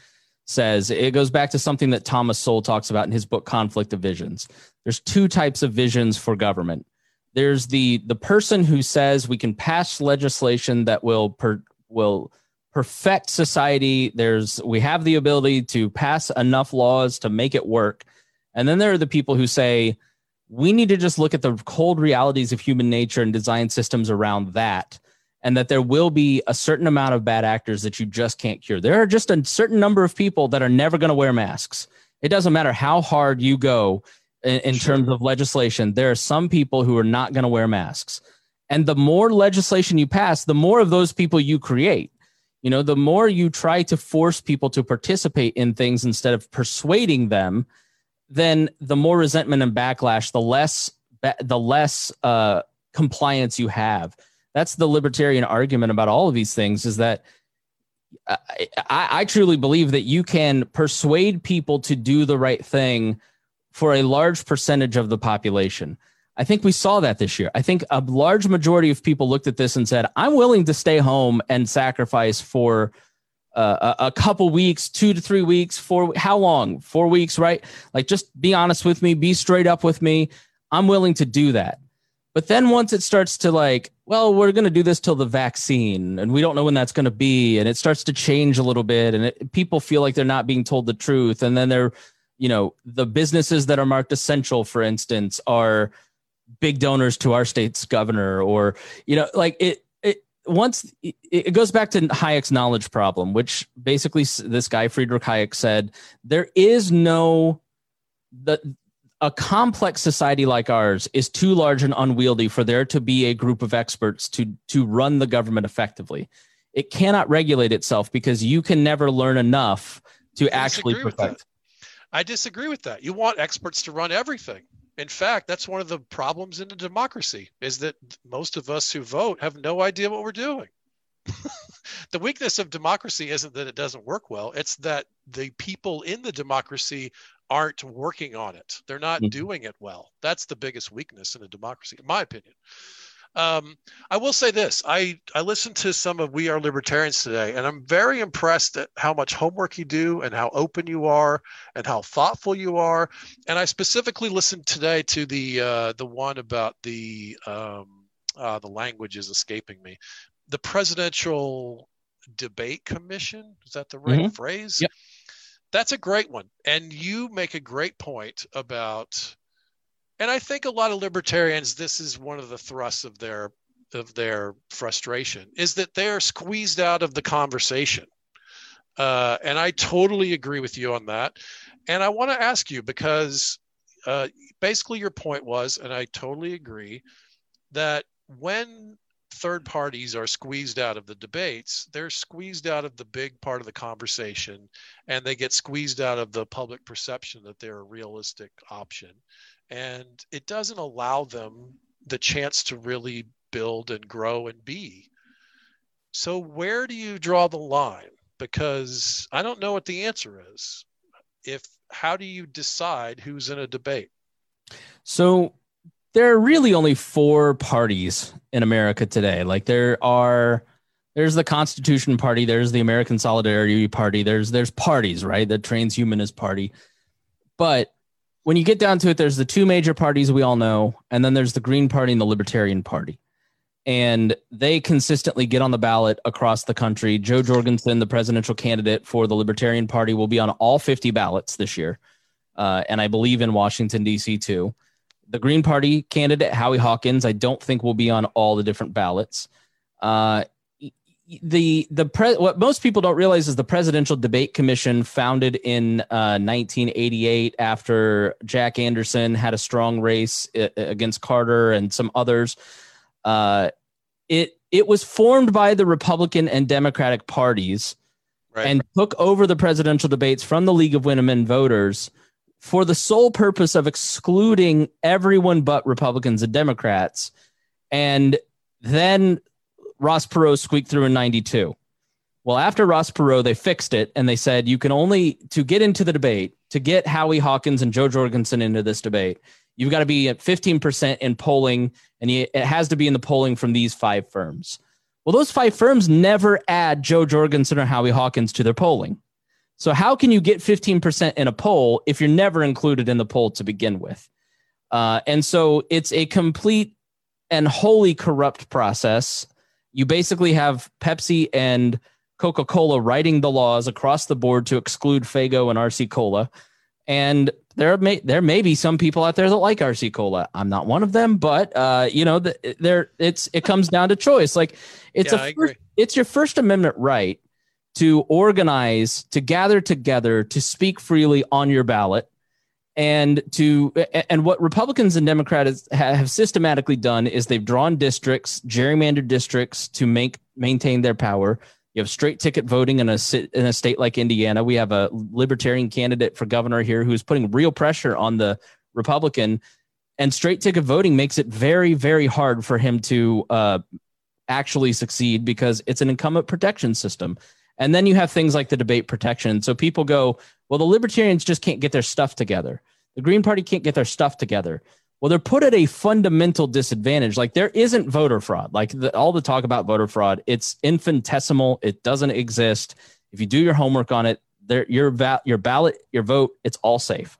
says it goes back to something that Thomas Sowell talks about in his book Conflict of Visions. There's two types of visions for government. There's the the person who says we can pass legislation that will per, will perfect society. There's we have the ability to pass enough laws to make it work. And then there are the people who say we need to just look at the cold realities of human nature and design systems around that and that there will be a certain amount of bad actors that you just can't cure. There are just a certain number of people that are never going to wear masks. It doesn't matter how hard you go in, in sure. terms of legislation there are some people who are not going to wear masks. And the more legislation you pass the more of those people you create. You know the more you try to force people to participate in things instead of persuading them then the more resentment and backlash, the less the less uh, compliance you have. That's the libertarian argument about all of these things. Is that I, I, I truly believe that you can persuade people to do the right thing for a large percentage of the population. I think we saw that this year. I think a large majority of people looked at this and said, I'm willing to stay home and sacrifice for uh, a, couple weeks, two to three weeks, four, how long? Four weeks, right? Like, just be honest with me, be straight up with me. I'm willing to do that. But then once it starts to like, well, we're going to do this till the vaccine, and we don't know when that's going to be, and it starts to change a little bit, and it, people feel like they're not being told the truth, and then they're, you know, the businesses that are marked essential, for instance, are big donors to our state's governor, or you know, like it once it goes back to Hayek's knowledge problem, which basically this guy Friedrich Hayek said there is no the a complex society like ours is too large and unwieldy for there to be a group of experts to to run the government effectively. It cannot regulate itself because you can never learn enough to actually perfect. I disagree with that. You want experts to run everything. In fact, that's one of the problems in a democracy is that most of us who vote have no idea what we're doing. the weakness of democracy isn't that it doesn't work well, it's that the people in the democracy aren't working on it. They're not mm-hmm. doing it well. That's the biggest weakness in a democracy, in my opinion. Um, I will say this: I I listened to some of We Are Libertarians today, and I'm very impressed at how much homework you do, and how open you are, and how thoughtful you are. And I specifically listened today to the uh, the one about the um, uh, the language is escaping me, the presidential debate commission. Is that the right mm-hmm. phrase? Yep. That's a great one, and you make a great point about and I think a lot of libertarians, this is one of the thrusts of their of their frustration, is that they're squeezed out of the conversation. Uh, and I totally agree with you on that. And I want to ask you because uh, basically your point was, and I totally agree, that when third parties are squeezed out of the debates, they're squeezed out of the big part of the conversation and they get squeezed out of the public perception that they're a realistic option and it doesn't allow them the chance to really build and grow and be. So, where do you draw the line? Because I don't know what the answer is. If how do you decide who's in a debate? So, there are really only four parties in America today. Like there are there's the Constitution Party, there's the American Solidarity Party, there's there's parties, right? The Transhumanist Party. But when you get down to it, there's the two major parties we all know, and then there's the Green Party and the Libertarian Party. And they consistently get on the ballot across the country. Jo Jorgensen, the presidential candidate for the Libertarian Party, will be on all 50 ballots this year. Uh, and I believe in Washington, D.C., too. The Green Party candidate, Howie Hawkins, I don't think will be on all the different ballots. Uh, the the pre- what most people don't realize is the presidential debate commission founded in uh, 1988 after jack anderson had a strong race uh, against carter and some others uh, it it was formed by the republican and democratic parties right. and took over the presidential debates from the league of women voters for the sole purpose of excluding everyone but republicans and democrats and then Ross Perot squeaked through in 92. Well, after Ross Perot, they fixed it and they said you can only, to get into the debate, to get Howie Hawkins and Jo Jorgensen into this debate, you've got to be at 15% in polling and it has to be in the polling from these five firms. Well, those five firms never add Jo Jorgensen or Howie Hawkins to their polling. So, how can you get 15% in a poll if you're never included in the poll to begin with? Uh, and so it's a complete and wholly corrupt process you basically have Pepsi and Coca Cola writing the laws across the board to exclude Faygo and RC Cola. And there may there may be some people out there that like RC Cola. I'm not one of them, but uh, you know, the, there it's it comes down to choice. Like it's yeah, a first, it's your First Amendment right to organize, to gather together, to speak freely on your ballot, and to and what republicans and democrats have systematically done is they've drawn districts gerrymandered districts to make maintain their power. You have straight ticket voting in a in a state like indiana. We have a libertarian candidate for governor here who's putting real pressure on the republican. And straight ticket voting makes it very very hard for him to uh, actually succeed because it's an incumbent protection system and then you have things like the debate protection. So people go, well, the libertarians just can't get their stuff together. The Green Party can't get their stuff together. Well, they're put at a fundamental disadvantage. Like there isn't voter fraud. Like the, all the talk about voter fraud, it's infinitesimal. It doesn't exist. If you do your homework on it, there your va- your ballot, your vote, it's all safe.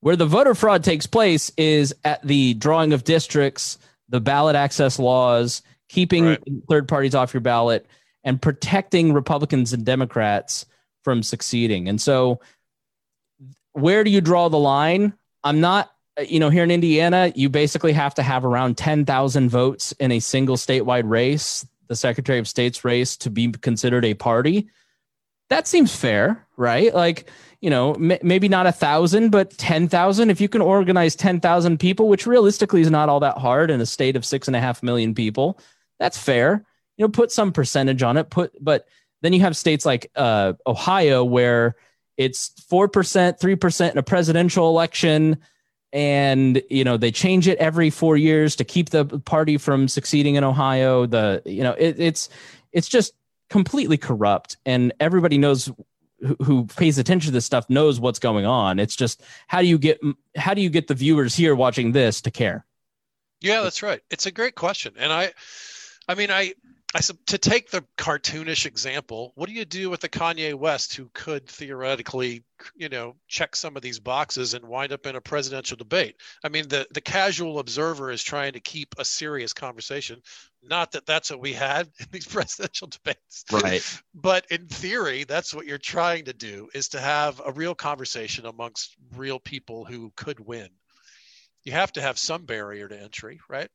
Where the voter fraud takes place is at the drawing of districts, the ballot access laws, keeping right. third parties off your ballot and protecting Republicans and Democrats from succeeding. And so, where do you draw the line? I'm not, you know, here in Indiana, you basically have to have around 10,000 votes in a single statewide race. the Secretary of State's race to be considered a party, that seems fair, right? Like, you know, m- maybe not a thousand, but 10,000. If you can organize 10,000 people, which realistically is not all that hard in a state of six and a half million people, that's fair. You know, put some percentage on it. Put, but then you have states like uh, Ohio where it's 4%, 3% in a presidential election. And, you know, they change it every four years to keep the party from succeeding in Ohio. The, you know, it, it's, it's just completely corrupt and everybody knows who, who pays attention to this stuff knows what's going on it's just how do you get how do you get the viewers here watching this to care yeah that's right it's a great question and i i mean i I said to take the cartoonish example, what do you do with the Kanye West who could theoretically, you know, check some of these boxes and wind up in a presidential debate? I mean, the the casual observer is trying to keep a serious conversation. Not that that's what we had in these presidential debates, right? but in theory, that's what you're trying to do is to have a real conversation amongst real people who could win. You have to have some barrier to entry, right?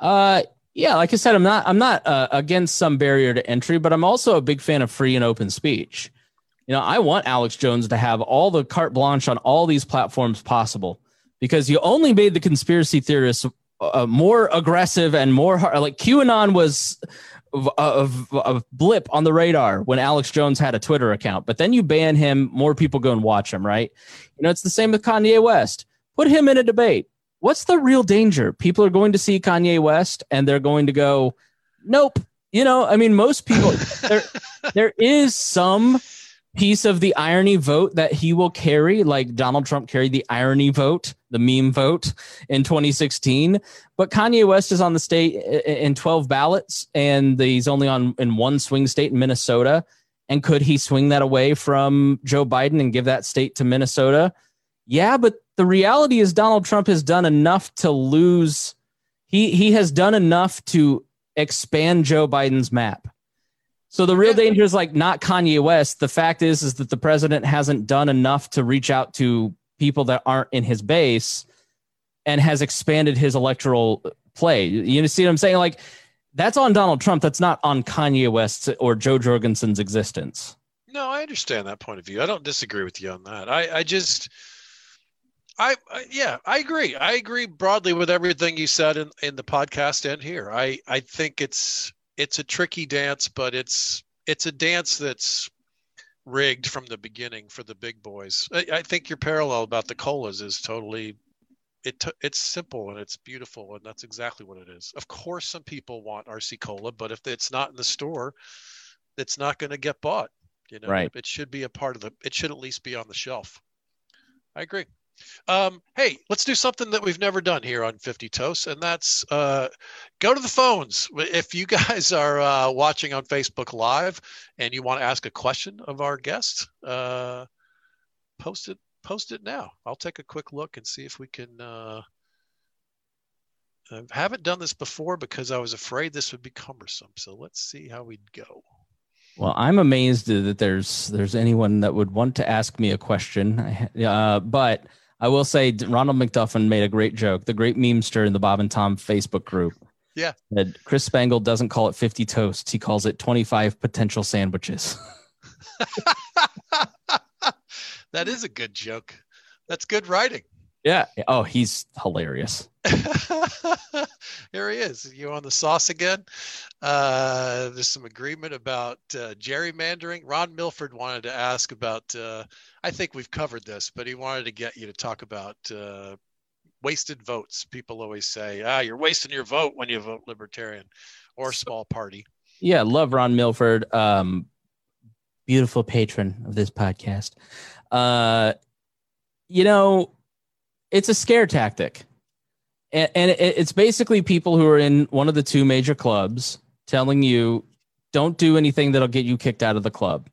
Uh, yeah, like I said, I'm not I'm not uh, against some barrier to entry, but I'm also a big fan of free and open speech. You know, I want Alex Jones to have all the carte blanche on all these platforms possible because you only made the conspiracy theorists uh, more aggressive and more hard. Like QAnon was a, a, blip on the radar when Alex Jones had a Twitter account, but then you ban him, more people go and watch him, right? You know, it's the same with Kanye West. Put him in a debate what's the real danger? People are going to see Kanye West and they're going to go, nope. You know, I mean, most people, there, there is some piece of the irony vote that he will carry, like Donald Trump carried the irony vote, the meme vote in 2016. But Kanye West is on the state in 12 ballots, and he's only on in one swing state in Minnesota. And could he swing that away from Joe Biden and give that state to Minnesota? Yeah, but the reality is Donald Trump has done enough to lose. He he has done enough to expand Joe Biden's map. So the real danger is like not Kanye West. The fact is is that the president hasn't done enough to reach out to people that aren't in his base and has expanded his electoral play. You see what I'm saying? Like that's on Donald Trump. That's not on Kanye West or Jo Jorgensen's existence. No, I understand that point of view. I don't disagree with you on that. I, I just I, I, yeah, I agree. I agree broadly with everything you said in, in the podcast and here. I I think it's it's a tricky dance, but it's it's a dance that's rigged from the beginning for the big boys. I, I think your parallel about the colas is totally it it's simple and it's beautiful and that's exactly what it is. Of course, some people want RC cola, but if it's not in the store, it's not going to get bought. You know, right. it should be a part of the. It should at least be on the shelf. I agree. Um, hey, let's do something that we've never done here on 50 Toasts, and that's uh, go to the phones. If you guys are uh, watching on Facebook Live and you want to ask a question of our guest, uh, post it. Post it now. I'll take a quick look and see if we can. Uh, I haven't done this before because I was afraid this would be cumbersome. So let's see how we'd go. Well, I'm amazed that there's there's anyone that would want to ask me a question, uh, but I will say Ronald McDuffin made a great joke, the great memester in the Bob and Tom Facebook group. Yeah. That Chris Spangle doesn't call it 50 toasts, he calls it 25 potential sandwiches. that is a good joke. That's good writing. Yeah. Oh, he's hilarious. Here he is. You on the sauce again? Uh, there's some agreement about uh, gerrymandering. Ron Milford wanted to ask about. Uh, I think we've covered this, but he wanted to get you to talk about uh, wasted votes. People always say, "Ah, you're wasting your vote when you vote Libertarian or small party." Yeah, love Ron Milford. Um, beautiful patron of this podcast. Uh, you know, it's a scare tactic. And, and it's basically people who are in one of the two major clubs telling you don't do anything that'll get you kicked out of the club.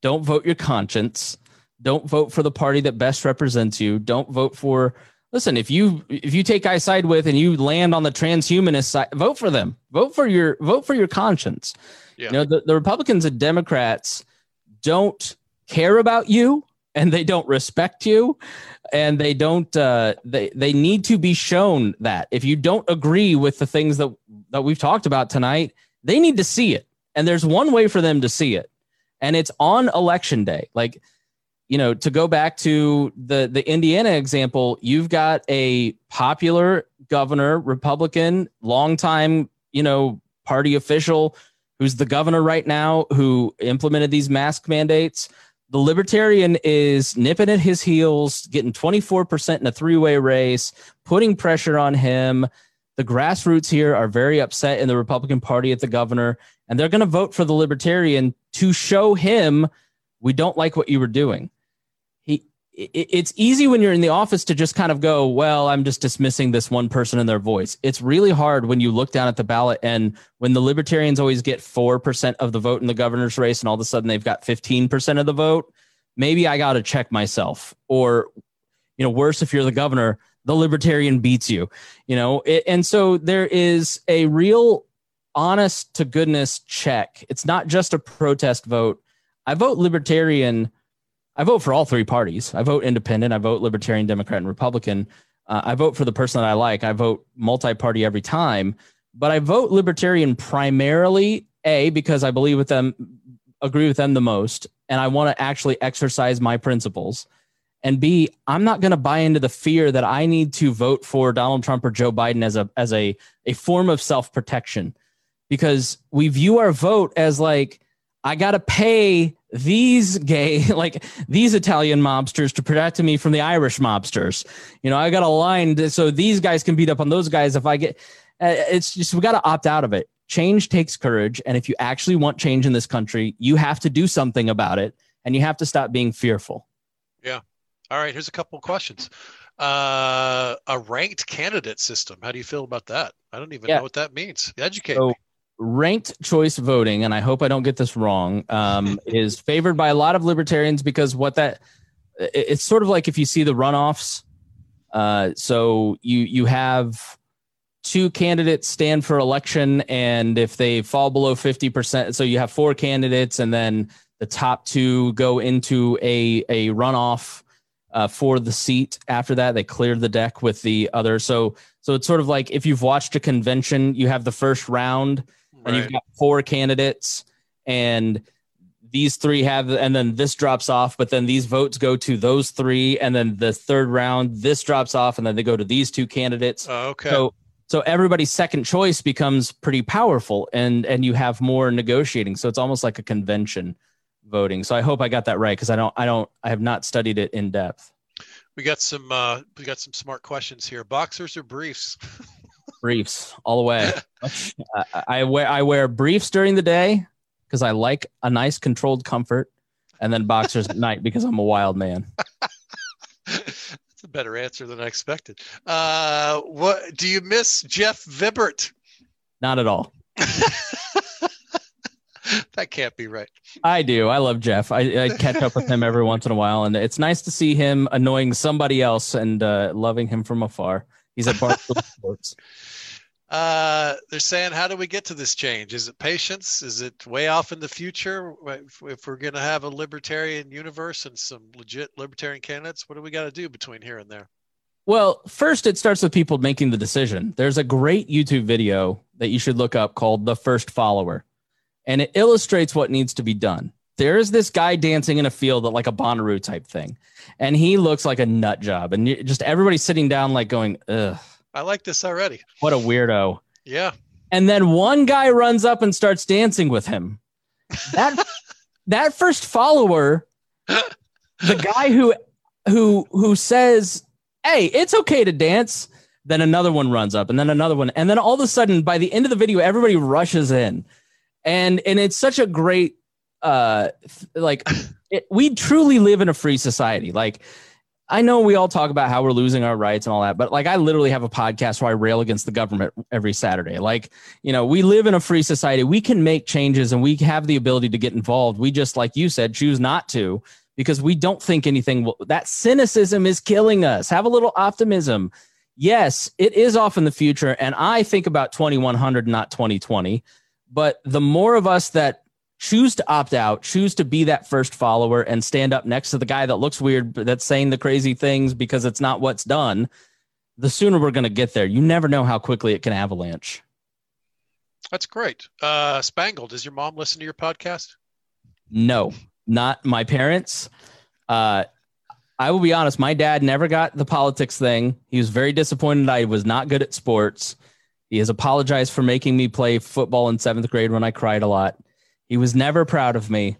Don't vote your conscience. Don't vote for the party that best represents you. Don't vote for listen, if you if you take I side with and you land on the transhumanist side, vote for them. Vote for your vote for your conscience. Yeah. You know, the, the Republicans and Democrats don't care about you and they don't respect you and they don't uh, they they need to be shown that if you don't agree with the things that that we've talked about tonight They need to see it. And there's one way for them to see it. And it's on election day. Like, you know, to go back to the the Indiana example, you've got a popular governor, Republican, longtime, you know, party official who's the governor right now who implemented these mask mandates. The libertarian is nipping at his heels, getting 24% in a three way race, putting pressure on him. The grassroots here are very upset in the Republican Party at the governor, and they're going to vote for the libertarian to show him we don't like what you were doing it's easy when you're in the office to just kind of go, well, I'm just dismissing this one person and their voice. It's really hard when you look down at the ballot and when the libertarians always get 4% of the vote in the governor's race and all of a sudden they've got 15% of the vote, maybe I got to check myself. Or, you know, worse if you're the governor, the libertarian beats you, you know? It, and so there is a real honest to goodness check. It's not just a protest vote. I vote libertarian I vote for all three parties. I vote independent. I vote libertarian, Democrat, and Republican. Uh, I vote for the person that I like. I vote multi party every time, but I vote libertarian primarily, A, because I believe with them, agree with them the most, and I want to actually exercise my principles. And B, I'm not going to buy into the fear that I need to vote for Donald Trump or Joe Biden as a as a a form of self protection, because we view our vote as like I got to pay these gay, like these Italian mobsters to protect me from the Irish mobsters. You know, I got a line so these guys can beat up on those guys if I get. Uh, it's just we got to opt out of it. Change takes courage, and if you actually want change in this country, you have to do something about it, and you have to stop being fearful. Yeah. All right. Here's a couple of questions. Uh, a ranked candidate system. How do you feel about that? I don't even yeah. know what that means. Educate so, me ranked choice voting, and I hope I don't get this wrong, um, is favored by a lot of libertarians because what that it's sort of like if you see the runoffs. Uh, so you you have two candidates stand for election, and if they fall below fifty percent, so you have four candidates, and then the top two go into a a runoff. Uh, for the seat after that they cleared the deck with the other so so it's sort of like if you've watched a convention you have the first round and you've got four candidates and these three have and then this drops off but then these votes go to those three and then the third round this drops off and then they go to these two candidates. Oh, okay. So so everybody's second choice becomes pretty powerful and and you have more negotiating. So it's almost like a convention voting. So i hope i got that right because i don't i don't i have not studied it in depth. We got some uh we got some smart questions here. Boxers or briefs briefs all the way. I wear I wear briefs during the day because I like a nice controlled comfort, and then boxers at night because I'm a wild man. That's a better answer than I expected. Uh, what do you miss, Jeff Vibert? Not at all. that can't be right. I do. I love Jeff. I, I, catch up with him every once in a while, and it's nice to see him annoying somebody else and uh, loving him from afar. He's at Barstool Sports. Uh, they're saying, how do we get to this change? Is it patience? Is it way off in the future? If, if we're going to have a libertarian universe and some legit libertarian candidates, what do we got to do between here and there? Well, first, it starts with people making the decision. There's a great YouTube video that you should look up called The First Follower, and it illustrates what needs to be done. There is this guy dancing in a field that like a Bonnaroo type thing and he looks like a nut job. And just everybody sitting down, like going, ugh. I like this already. What a weirdo. Yeah. And then one guy runs up and starts dancing with him. That that first follower, the guy who who who says, "Hey, it's okay to dance." Then another one runs up, and then another one, and then all of a sudden, by the end of the video, everybody rushes in, and and it's such a great uh like it, we truly live in a free society. Like, I know we all talk about how we're losing our rights and all that, but like, I literally have a podcast where I rail against the government every Saturday. Like, you know, we live in a free society. We can make changes and we have the ability to get involved. We just, like you said, choose not to because we don't think anything will, that cynicism is killing us. Have a little optimism. Yes, it is off in the future. And I think about 2100, not 2020. But the more of us that choose to opt out, choose to be that first follower and stand up next to the guy that looks weird, that's saying the crazy things because it's not what's done, the sooner we're going to get there. You never know how quickly it can avalanche. That's great. Uh, Spangle, does your mom listen to your podcast? No, not my parents. Uh, I will be honest, my dad never got the politics thing. He was very disappointed I was not good at sports. He has apologized for making me play football in seventh grade when I cried a lot. He was never proud of me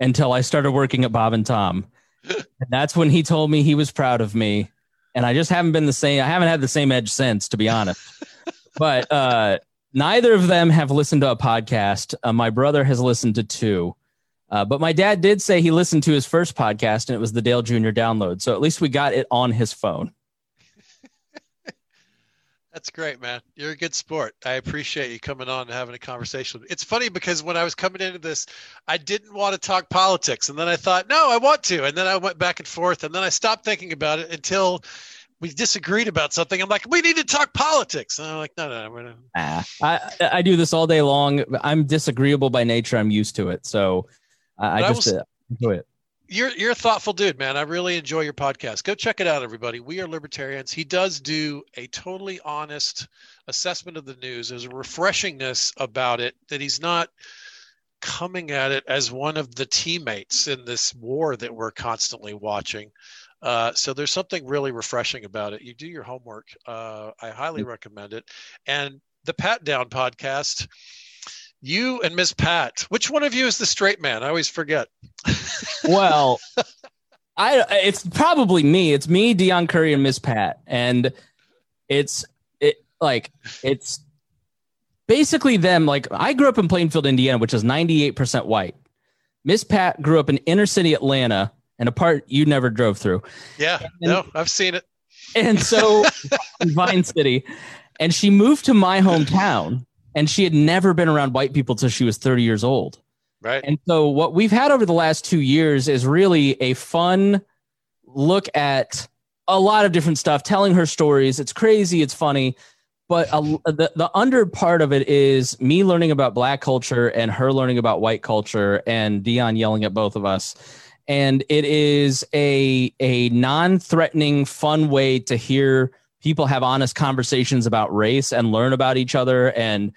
until I started working at Bob and Tom. and that's when he told me he was proud of me. And I just haven't been the same. I haven't had the same edge since, to be honest. but uh, neither of them have listened to a podcast. Uh, my brother has listened to two. Uh, but my dad did say he listened to his first podcast and it was the Dale Jr. download. So at least we got it on his phone. That's great, man. You're a good sport. I appreciate you coming on and having a conversation. It's funny because when I was coming into this, I didn't want to talk politics. And then I thought, no, I want to. And then I went back and forth. And then I stopped thinking about it until we disagreed about something. I'm like, we need to talk politics. And I'm like, no, no, no. Gonna... Ah, I, I do this all day long. I'm disagreeable by nature. I'm used to it. So I, I just I will, uh, enjoy it you're you're a thoughtful dude, man. I really enjoy your podcast. Go check it out, everybody. We are libertarians. He does do a totally honest assessment of the news. There's a refreshingness about it that he's not coming at it as one of the teammates in this war that we're constantly watching. Uh, so there's something really refreshing about it. You do your homework. Uh, I highly recommend it. And the Pat Down podcast you and Miss Pat. Which one of you is the straight man? I always forget. well, I it's probably me. It's me, Dion Curry, and Miss Pat, and it's it like it's basically them. Like I grew up in Plainfield, Indiana, which is ninety eight percent white. Miss Pat grew up in inner city Atlanta, and a part you never drove through. Yeah, and, no, I've seen it. And so Vine City, and she moved to my hometown and she had never been around white people till she was 30 years old. Right. And so what we've had over the last two years is really a fun look at a lot of different stuff, telling her stories. It's crazy, it's funny, but a, the the under part of it is me learning about black culture and her learning about white culture, and Dion yelling at both of us. And it is a a non threatening, fun way to hear people have honest conversations about race and learn about each other and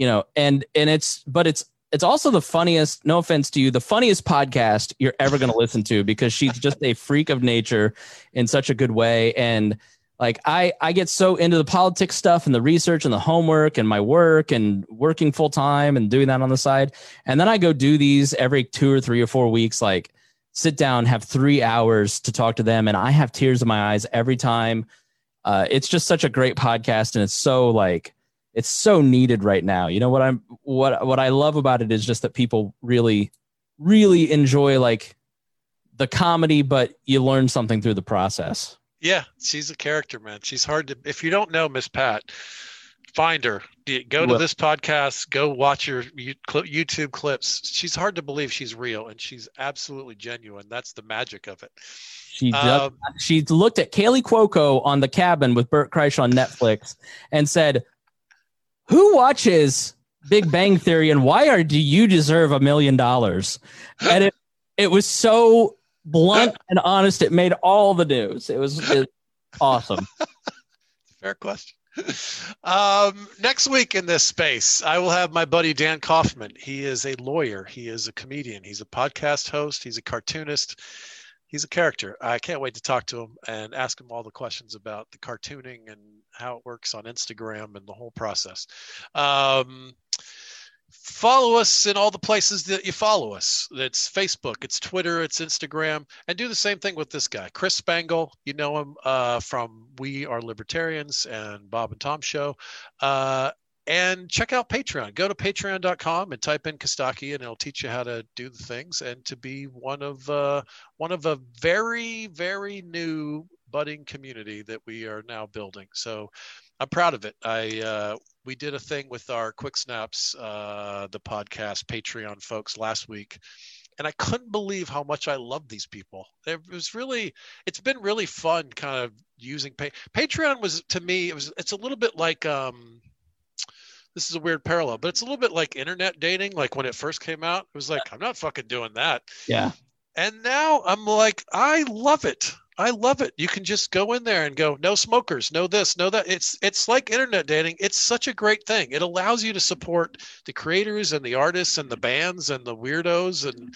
you know and and it's but it's it's also the funniest no offense to you the funniest podcast you're ever going to listen to because she's just a freak of nature in such a good way. And like i i get so into the politics stuff and the research and the homework and my work and working full time and doing that on the side. And then i go do these every two or three or four weeks like sit down have three hours to talk to them and i have tears in my eyes every time. Uh, it's just such a great podcast and it's so like it's so needed right now. You know what i'm what what i love about it is just that people really really enjoy like the comedy but you learn something through the process. Yeah she's a character man. She's hard to if you don't know miss pat find her. Go to this podcast go watch your youtube clips. She's hard to believe she's real and she's absolutely genuine. That's the magic of it. She um, she looked at Kaley Cuoco on the cabin with Bert Kreischer on Netflix and said, "Who watches Big Bang Theory and why are do you deserve a million dollars?" And it it was so blunt and honest. It made all the news. It was, it was awesome. Fair question. Um, next week in this space, I will have my buddy Dan Kaufman. He is a lawyer. He is a comedian. He's a podcast host. He's a cartoonist he's a character. I can't wait to talk to him and ask him all the questions about the cartooning and how it works on Instagram and the whole process. Um, follow us in all the places that you follow us. It's Facebook, it's Twitter, it's Instagram, and do the same thing with this guy, Chris Spangle. You know him uh, from We Are Libertarians and Bob and Tom Show. Uh, and check out Patreon. Go to patreon.com and type in Kostaki, and it'll teach you how to do the things and to be one of uh, one of a very very new budding community that we are now building. So I'm proud of it. I uh, we did a thing with our Quick Snaps, uh, the podcast Patreon folks last week. And I couldn't believe how much I love these people. It was really, it's been really fun, kind of using pay- Patreon. Was to me, it was. It's a little bit like um, this is a weird parallel, but it's a little bit like internet dating. Like when it first came out, it was like, I'm not fucking doing that. Yeah. And now I'm like, I love it. I love it. You can just go in there and go, no smokers, no this, no that. It's it's like internet dating. It's such a great thing. It allows you to support the creators and the artists and the bands and the weirdos and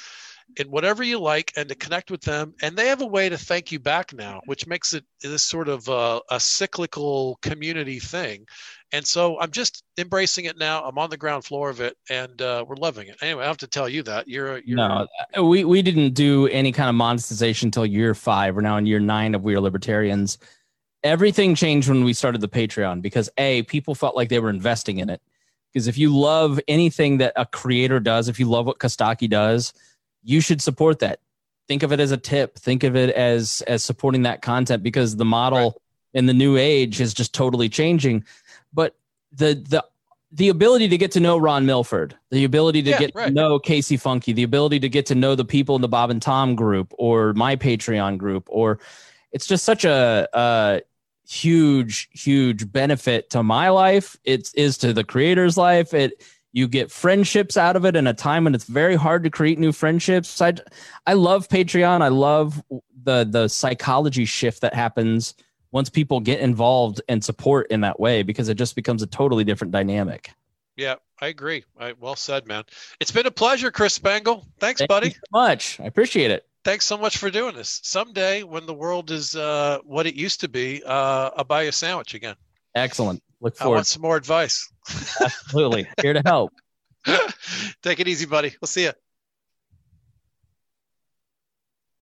in whatever you like and to connect with them. And they have a way to thank you back now, which makes it this sort of a, a cyclical community thing. And so I'm just embracing it now. I'm on the ground floor of it, and uh, we're loving it. Anyway, I have to tell you that you're, uh, you're no, uh, we we didn't do any kind of monetization until year five. We're now in year nine of We Are Libertarians. Everything changed when we started the Patreon because a people felt like they were investing in it. Because if you love anything that a creator does, if you love what Kostaki does, you should support that. Think of it as a tip. Think of it as as supporting that content because the model right. in the new age is just totally changing. But the the the ability to get to know Ron Milford, the ability to yeah, get right. to know Casey Funky, the ability to get to know the people in the Bob and Tom group or my Patreon group, or it's just such a, a huge, huge benefit to my life. It is to the creator's life. It you get friendships out of it in a time when it's very hard to create new friendships. I, I love Patreon. I love the the psychology shift that happens once people get involved and support in that way because it just becomes a totally different dynamic. Yeah, I agree. I, well said, man. It's been a pleasure, Chris Spangle. Thanks, Thank buddy. so much. I appreciate it. Thanks so much for doing this. Someday, when the world is uh, what it used to be, uh, I'll buy you a sandwich again. Excellent. Look forward. I want some more advice. Absolutely. Here to help. Take it easy, buddy. We'll see you.